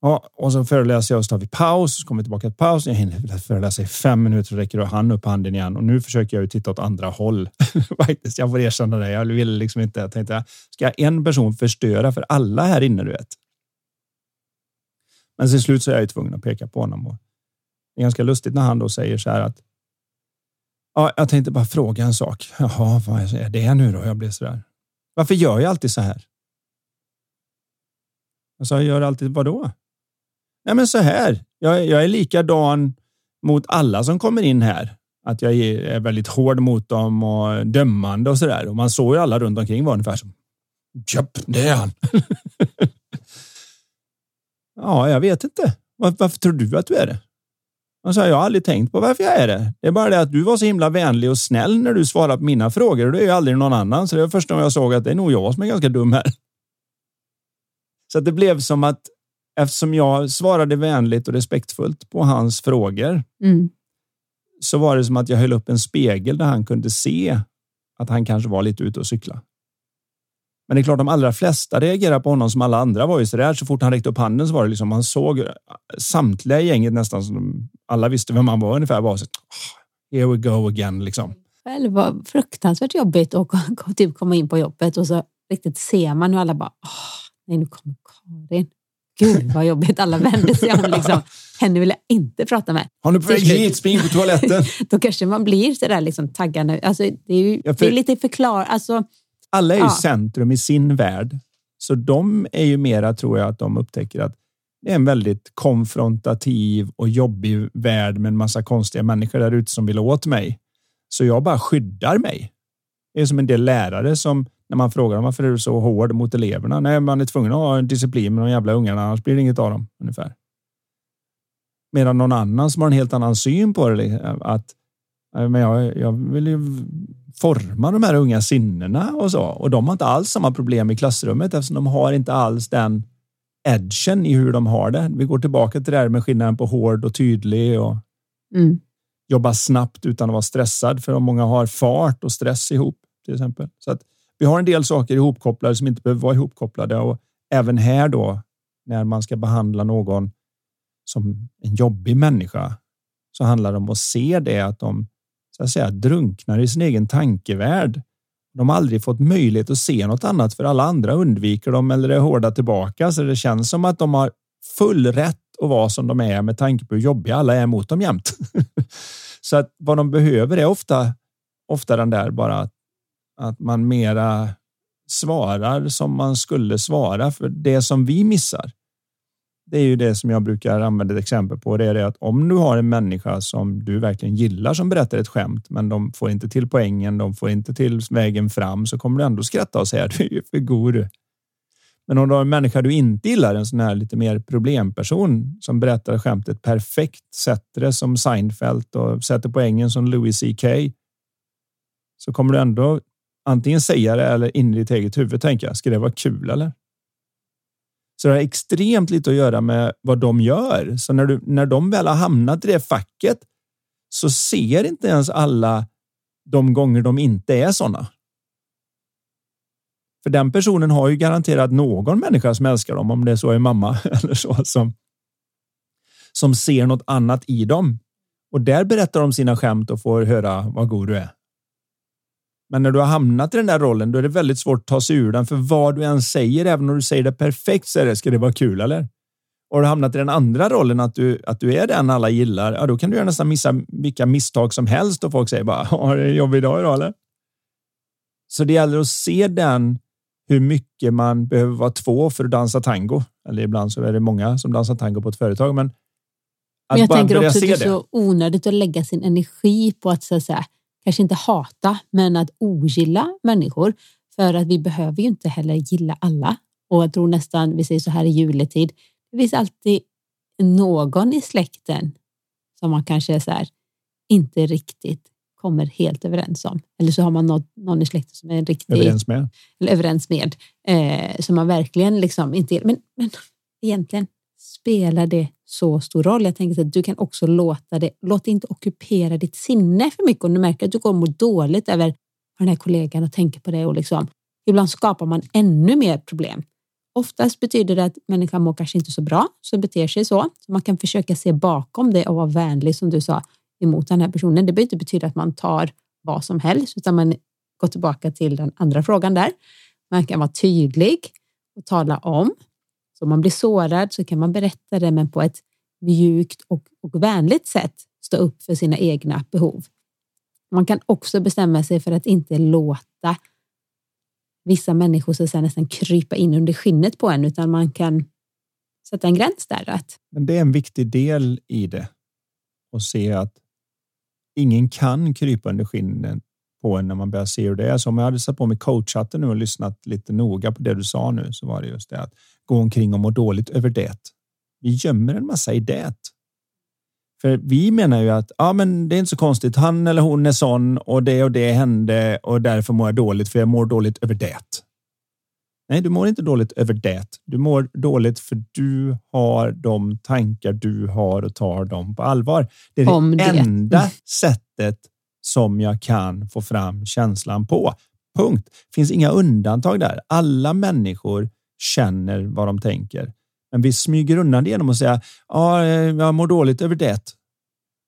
Ja, och så föreläser jag och så tar vi paus. Så kommer tillbaka till paus. Jag hinner föreläsa i fem minuter och räcker han upp handen igen. Och nu försöker jag ju titta åt andra håll. Faktiskt, jag får erkänna det. Jag vill liksom inte. Jag tänkte, ska en person förstöra för alla här inne? Du vet. Men till slut så är jag ju tvungen att peka på honom. Och det är ganska lustigt när han då säger så här att. Ja, jag tänkte bara fråga en sak. Jaha, vad är det nu då? Jag blev så där. Varför gör jag alltid så här? Jag sa, jag gör alltid vad då? Nej, men så här. Jag, jag är likadan mot alla som kommer in här. Att jag är väldigt hård mot dem och dömande och så där. Och man såg ju alla runt omkring var ungefär som. Japp, det är han. ja, jag vet inte. Var, varför tror du att du är det? Jag har aldrig tänkt på varför jag är det. Det är bara det att du var så himla vänlig och snäll när du svarade på mina frågor. Och det är ju aldrig någon annan. Så det var första gången jag såg att det är nog jag som är ganska dum här. Så att det blev som att eftersom jag svarade vänligt och respektfullt på hans frågor mm. så var det som att jag höll upp en spegel där han kunde se att han kanske var lite ute och cykla. Men det är klart, de allra flesta reagerar på honom som alla andra var ju så där. Så fort han räckte upp handen så var det liksom man såg samtliga i gänget nästan som alla visste vem han var ungefär. Var så, oh, here we go again liksom. Det var fruktansvärt jobbigt att typ komma in på jobbet och så riktigt ser man hur alla bara, oh, nej nu kommer Karin. Gud vad jobbigt, alla vände sig om. Liksom. Henne vill jag inte prata med. Har du på väg hit, spring på toaletten. Då kanske man blir sådär liksom taggad. Alltså, det är ju ja, för... det är lite förklar... Alltså, alla är ju ja. centrum i sin värld. Så de är ju mera, tror jag, att de upptäcker att det är en väldigt konfrontativ och jobbig värld med en massa konstiga människor där ute som vill åt mig. Så jag bara skyddar mig. Det är som en del lärare som när man frågar varför är du så hård mot eleverna? Nej, man är tvungen att ha en disciplin med de jävla ungarna, annars blir det inget av dem ungefär. Medan någon annan som har en helt annan syn på det, att men jag, jag vill ju forma de här unga sinnena och så. Och de har inte alls samma problem i klassrummet eftersom de har inte alls den edgen i hur de har det. Vi går tillbaka till det här med skillnaden på hård och tydlig och mm. jobba snabbt utan att vara stressad. För många har fart och stress ihop till exempel. Så att vi har en del saker ihopkopplade som inte behöver vara ihopkopplade och även här då när man ska behandla någon som en jobbig människa så handlar det om att se det att de så att säga drunknar i sin egen tankevärld. De har aldrig fått möjlighet att se något annat för alla andra undviker dem eller är hårda tillbaka så det känns som att de har full rätt att vara som de är med tanke på hur jobbiga alla är mot dem jämt. så att vad de behöver är ofta, ofta den där bara att, att man mera svarar som man skulle svara för det som vi missar. Det är ju det som jag brukar använda ett exempel på. Det är det att om du har en människa som du verkligen gillar som berättar ett skämt, men de får inte till poängen, de får inte till vägen fram, så kommer du ändå skratta och säga du är för god. Men om du har en människa du inte gillar, en sån här lite mer problemperson som berättar skämtet perfekt, sätter det som Seinfeld och sätter poängen som Louis CK. Så kommer du ändå antingen säga det eller in i ditt eget huvud tänka, ska det vara kul eller? Så det har extremt lite att göra med vad de gör. Så när, du, när de väl har hamnat i det facket så ser inte ens alla de gånger de inte är sådana. För den personen har ju garanterat någon människa som älskar dem, om det så är mamma eller så, som, som ser något annat i dem. Och där berättar de sina skämt och får höra vad god du är. Men när du har hamnat i den där rollen, då är det väldigt svårt att ta sig ur den. För vad du än säger, även om du säger det perfekt, så är det, ska det vara kul eller? Och har du hamnat i den andra rollen, att du, att du är den alla gillar, ja, då kan du göra nästan missa vilka misstag som helst och folk säger bara, har det jobbig dag idag eller? Så det gäller att se den, hur mycket man behöver vara två för att dansa tango. Eller ibland så är det många som dansar tango på ett företag, men men jag tänker också att det är så onödigt att lägga sin energi på att så att säga, kanske inte hata, men att ogilla människor. För att vi behöver ju inte heller gilla alla. Och jag tror nästan, vi säger så här i juletid, det finns alltid någon i släkten som man kanske så här, inte riktigt kommer helt överens om. Eller så har man någon, någon i släkten som är riktigt överens med. Eller överens med eh, som man verkligen liksom inte... Men, men egentligen spelar det så stor roll. Jag tänker att du kan också låta det, låt det inte ockupera ditt sinne för mycket. Om du märker att du går må dåligt över den här kollegan och tänker på det och liksom, ibland skapar man ännu mer problem. Oftast betyder det att människan mår kanske inte så bra, så beter sig så. så. Man kan försöka se bakom det och vara vänlig som du sa emot den här personen. Det behöver inte betyda att man tar vad som helst, utan man går tillbaka till den andra frågan där. Man kan vara tydlig och tala om så om man blir sårad så kan man berätta det, men på ett mjukt och, och vänligt sätt stå upp för sina egna behov. Man kan också bestämma sig för att inte låta vissa människor så att nästan krypa in under skinnet på en, utan man kan sätta en gräns där. Att... Men det är en viktig del i det och se att ingen kan krypa under skinnet på en när man börjar se hur det är. Så om jag hade satt på mig coachhatten nu och lyssnat lite noga på det du sa nu så var det just det att gå omkring och må dåligt över det. Vi gömmer en massa i det. För vi menar ju att ja, men det är inte så konstigt. Han eller hon är sån och det och det hände och därför mår jag dåligt för jag mår dåligt över det. Nej, du mår inte dåligt över det. Du mår dåligt för du har de tankar du har och tar dem på allvar. Det är Om det, det enda sättet som jag kan få fram känslan på. Punkt. Finns inga undantag där. Alla människor känner vad de tänker. Men vi smyger undan det genom att säga ja, eh, jag mår dåligt över det.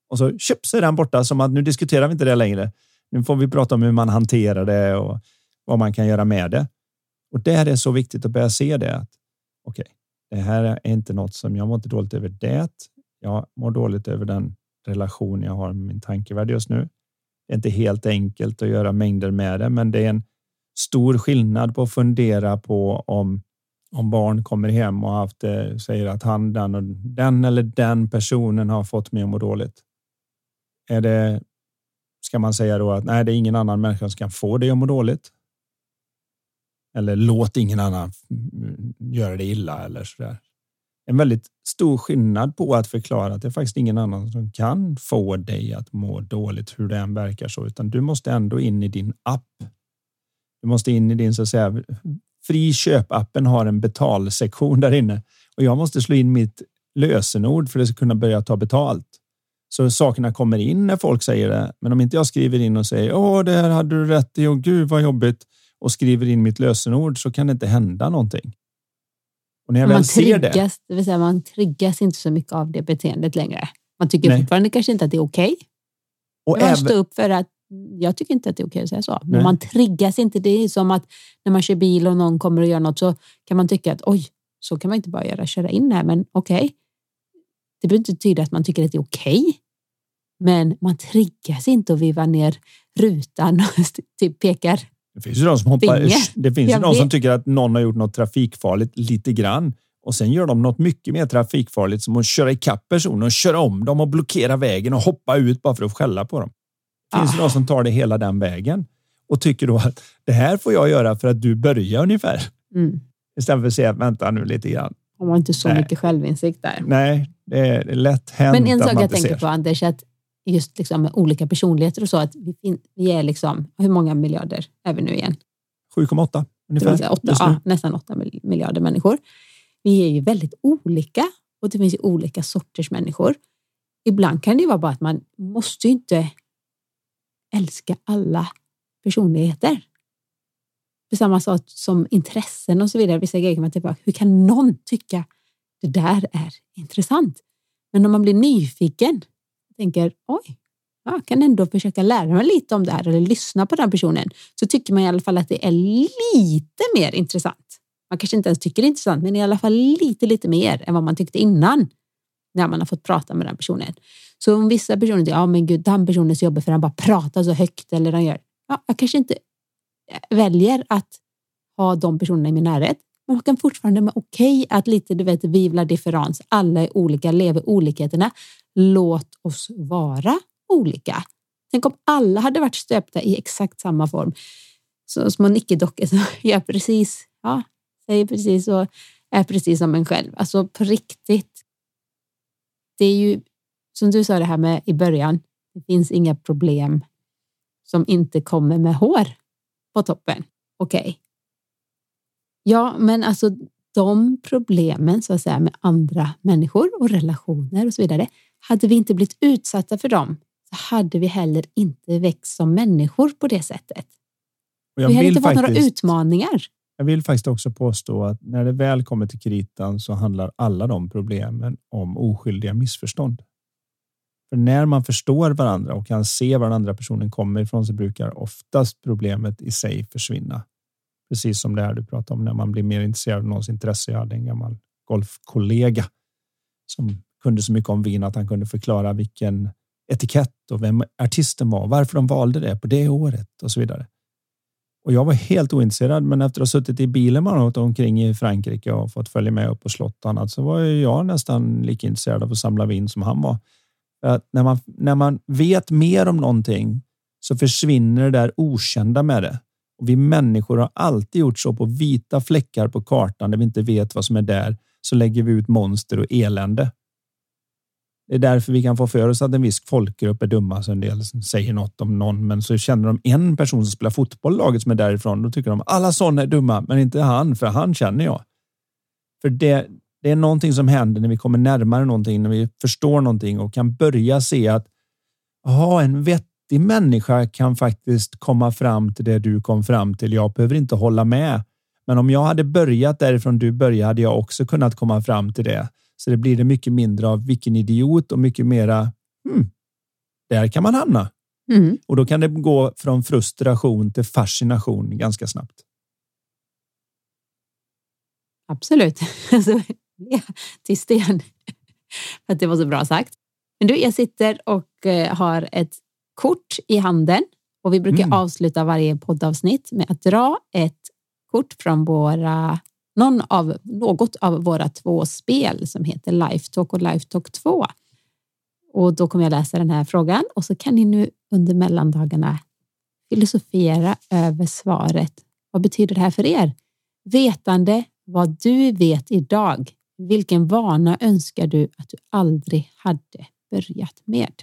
Och så köp så är den borta som att nu diskuterar vi inte det längre. Nu får vi prata om hur man hanterar det och vad man kan göra med det. Och det är så viktigt att börja se det. Att, Okej, okay, det här är inte något som jag mår inte dåligt över det. Jag mår dåligt över den relation jag har med min tankevärld just nu. Det är inte helt enkelt att göra mängder med det, men det är en stor skillnad på att fundera på om om barn kommer hem och haft eh, säger att han, den, och den eller den personen har fått mig att må dåligt. Är det, ska man säga då att nej, det är ingen annan människa som kan få dig att må dåligt? Eller låt ingen annan mm, göra det illa eller så där. En väldigt stor skillnad på att förklara att det är faktiskt ingen annan som kan få dig att må dåligt hur det än verkar så, utan du måste ändå in i din app. Du måste in i din så att säga Fri köp-appen har en betalsektion där inne och jag måste slå in mitt lösenord för att det ska kunna börja ta betalt. Så sakerna kommer in när folk säger det. Men om inte jag skriver in och säger åh, det här hade du rätt i och gud vad jobbigt och skriver in mitt lösenord så kan det inte hända någonting. Och när jag man väl ser det. Det vill säga man triggas inte så mycket av det beteendet längre. Man tycker Nej. fortfarande kanske inte att det är okej. Okay. Och även... stå upp för att jag tycker inte att det är okej att säga så. Men Nej. man triggas inte. Det är som att när man kör bil och någon kommer och gör något så kan man tycka att oj, så kan man inte bara göra, köra in här. Men okej, okay. Det behöver inte betyda att man tycker att det är okej. Okay, men man triggas inte att viva ner rutan och typ pekar Det finns ju de som, hoppar, det finns ju de som tycker att någon har gjort något trafikfarligt lite grann och sen gör de något mycket mer trafikfarligt som att köra ikapp personen och köra om dem och blockera vägen och hoppa ut bara för att skälla på dem. Det finns ah. någon som tar det hela den vägen och tycker då att det här får jag göra för att du börjar ungefär. Mm. Istället för att säga vänta nu lite grann. Har inte så Nej. mycket självinsikt där. Nej, det är lätt hänt Men en sak jag tänker ser. på Anders, att just liksom med olika personligheter och så, att vi, vi är liksom, hur många miljarder är vi nu igen? 7,8 ungefär. 8, ja, nästan 8 miljarder människor. Vi är ju väldigt olika och det finns ju olika sorters människor. Ibland kan det vara bara att man måste inte älska alla personligheter. För samma sak som intressen och så vidare. Vissa grejer kan man tillbaka. hur kan någon tycka det där är intressant? Men om man blir nyfiken och tänker, oj, jag kan ändå försöka lära mig lite om det här eller lyssna på den personen, så tycker man i alla fall att det är lite mer intressant. Man kanske inte ens tycker det är intressant, men i alla fall lite, lite mer än vad man tyckte innan när man har fått prata med den personen. Så om vissa personer tycker, ja men gud, den personen är så jobbig för han bara pratar så högt eller han gör, ja, jag kanske inte eh, väljer att ha de personerna i min närhet. Men man kan fortfarande med okej okay att lite, du vet, vivla differens. Alla är olika, lever olikheterna. Låt oss vara olika. Tänk om alla hade varit stöpta i exakt samma form. Så små nickedockor som gör precis, ja, säger precis och är precis som en själv. Alltså på riktigt. Det är ju som du sa det här med i början. Det finns inga problem som inte kommer med hår på toppen. Okej. Okay. Ja, men alltså de problemen så att säga med andra människor och relationer och så vidare. Hade vi inte blivit utsatta för dem så hade vi heller inte växt som människor på det sättet. vi hade inte fått några utmaningar. Jag vill faktiskt också påstå att när det väl kommer till kritan så handlar alla de problemen om oskyldiga missförstånd. För när man förstår varandra och kan se var den andra personen kommer ifrån så brukar oftast problemet i sig försvinna. Precis som det här du pratar om när man blir mer intresserad av någons intresse. Jag hade en gammal golfkollega som kunde så mycket om vin att han kunde förklara vilken etikett och vem artisten var, varför de valde det på det året och så vidare. Och jag var helt ointresserad, men efter att ha suttit i bilen man åkt omkring i Frankrike och fått följa med upp på slott och annat så var jag nästan lika intresserad av att samla vin som han var. Att när, man, när man vet mer om någonting så försvinner det där okända med det. Och vi människor har alltid gjort så på vita fläckar på kartan där vi inte vet vad som är där. Så lägger vi ut monster och elände. Det är därför vi kan få för oss att en viss folkgrupp är dumma. Så en del säger något om någon, men så känner de en person som spelar fotboll i laget som är därifrån. Då tycker de alla sådana är dumma, men inte han, för han känner jag. För det, det är någonting som händer när vi kommer närmare någonting, när vi förstår någonting och kan börja se att aha, en vettig människa kan faktiskt komma fram till det du kom fram till. Jag behöver inte hålla med. Men om jag hade börjat därifrån du började hade jag också kunnat komma fram till det. Så det blir det mycket mindre av vilken idiot och mycket mera. Hmm, där kan man hamna. Mm. Och då kan det gå från frustration till fascination ganska snabbt. Absolut. Alltså, till sten. För att det var så bra sagt. Men du, jag sitter och eh, har ett kort i handen och vi brukar mm. avsluta varje poddavsnitt med att dra ett kort från våra någon av, något av våra två spel som heter Lifetalk och Lifetalk 2. Och då kommer jag läsa den här frågan och så kan ni nu under mellandagarna filosofera över svaret. Vad betyder det här för er? Vetande vad du vet idag vilken vana önskar du att du aldrig hade börjat med?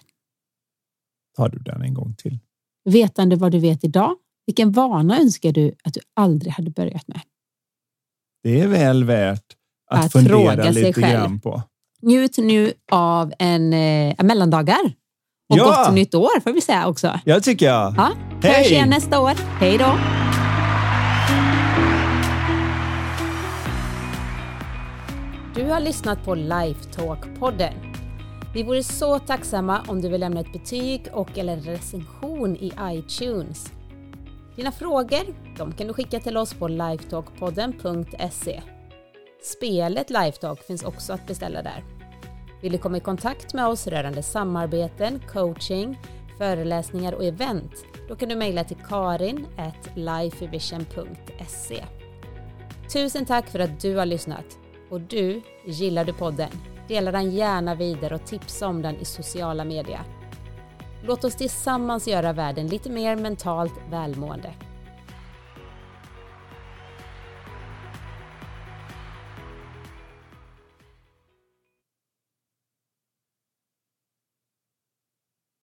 Tar du den en gång till? Vetande vad du vet idag, vilken vana önskar du att du aldrig hade börjat med? Det är väl värt att, att fundera lite grann på. Njut nu av en eh, mellandagar. Och ja. gott nytt år får vi säga också. Ja, tycker jag. Ja. Hej! Hörs igen nästa år. Hej då! Du har lyssnat på Lifetalk-podden. Vi vore så tacksamma om du vill lämna ett betyg och eller recension i iTunes. Dina frågor de kan du skicka till oss på lifetalkpodden.se. Spelet Lifetalk finns också att beställa där. Vill du komma i kontakt med oss rörande samarbeten, coaching, föreläsningar och event? Då kan du mejla till karin.lifevision.se. Tusen tack för att du har lyssnat. Och du, gillar du podden? Dela den gärna vidare och tipsa om den i sociala medier. Låt oss tillsammans göra världen lite mer mentalt välmående.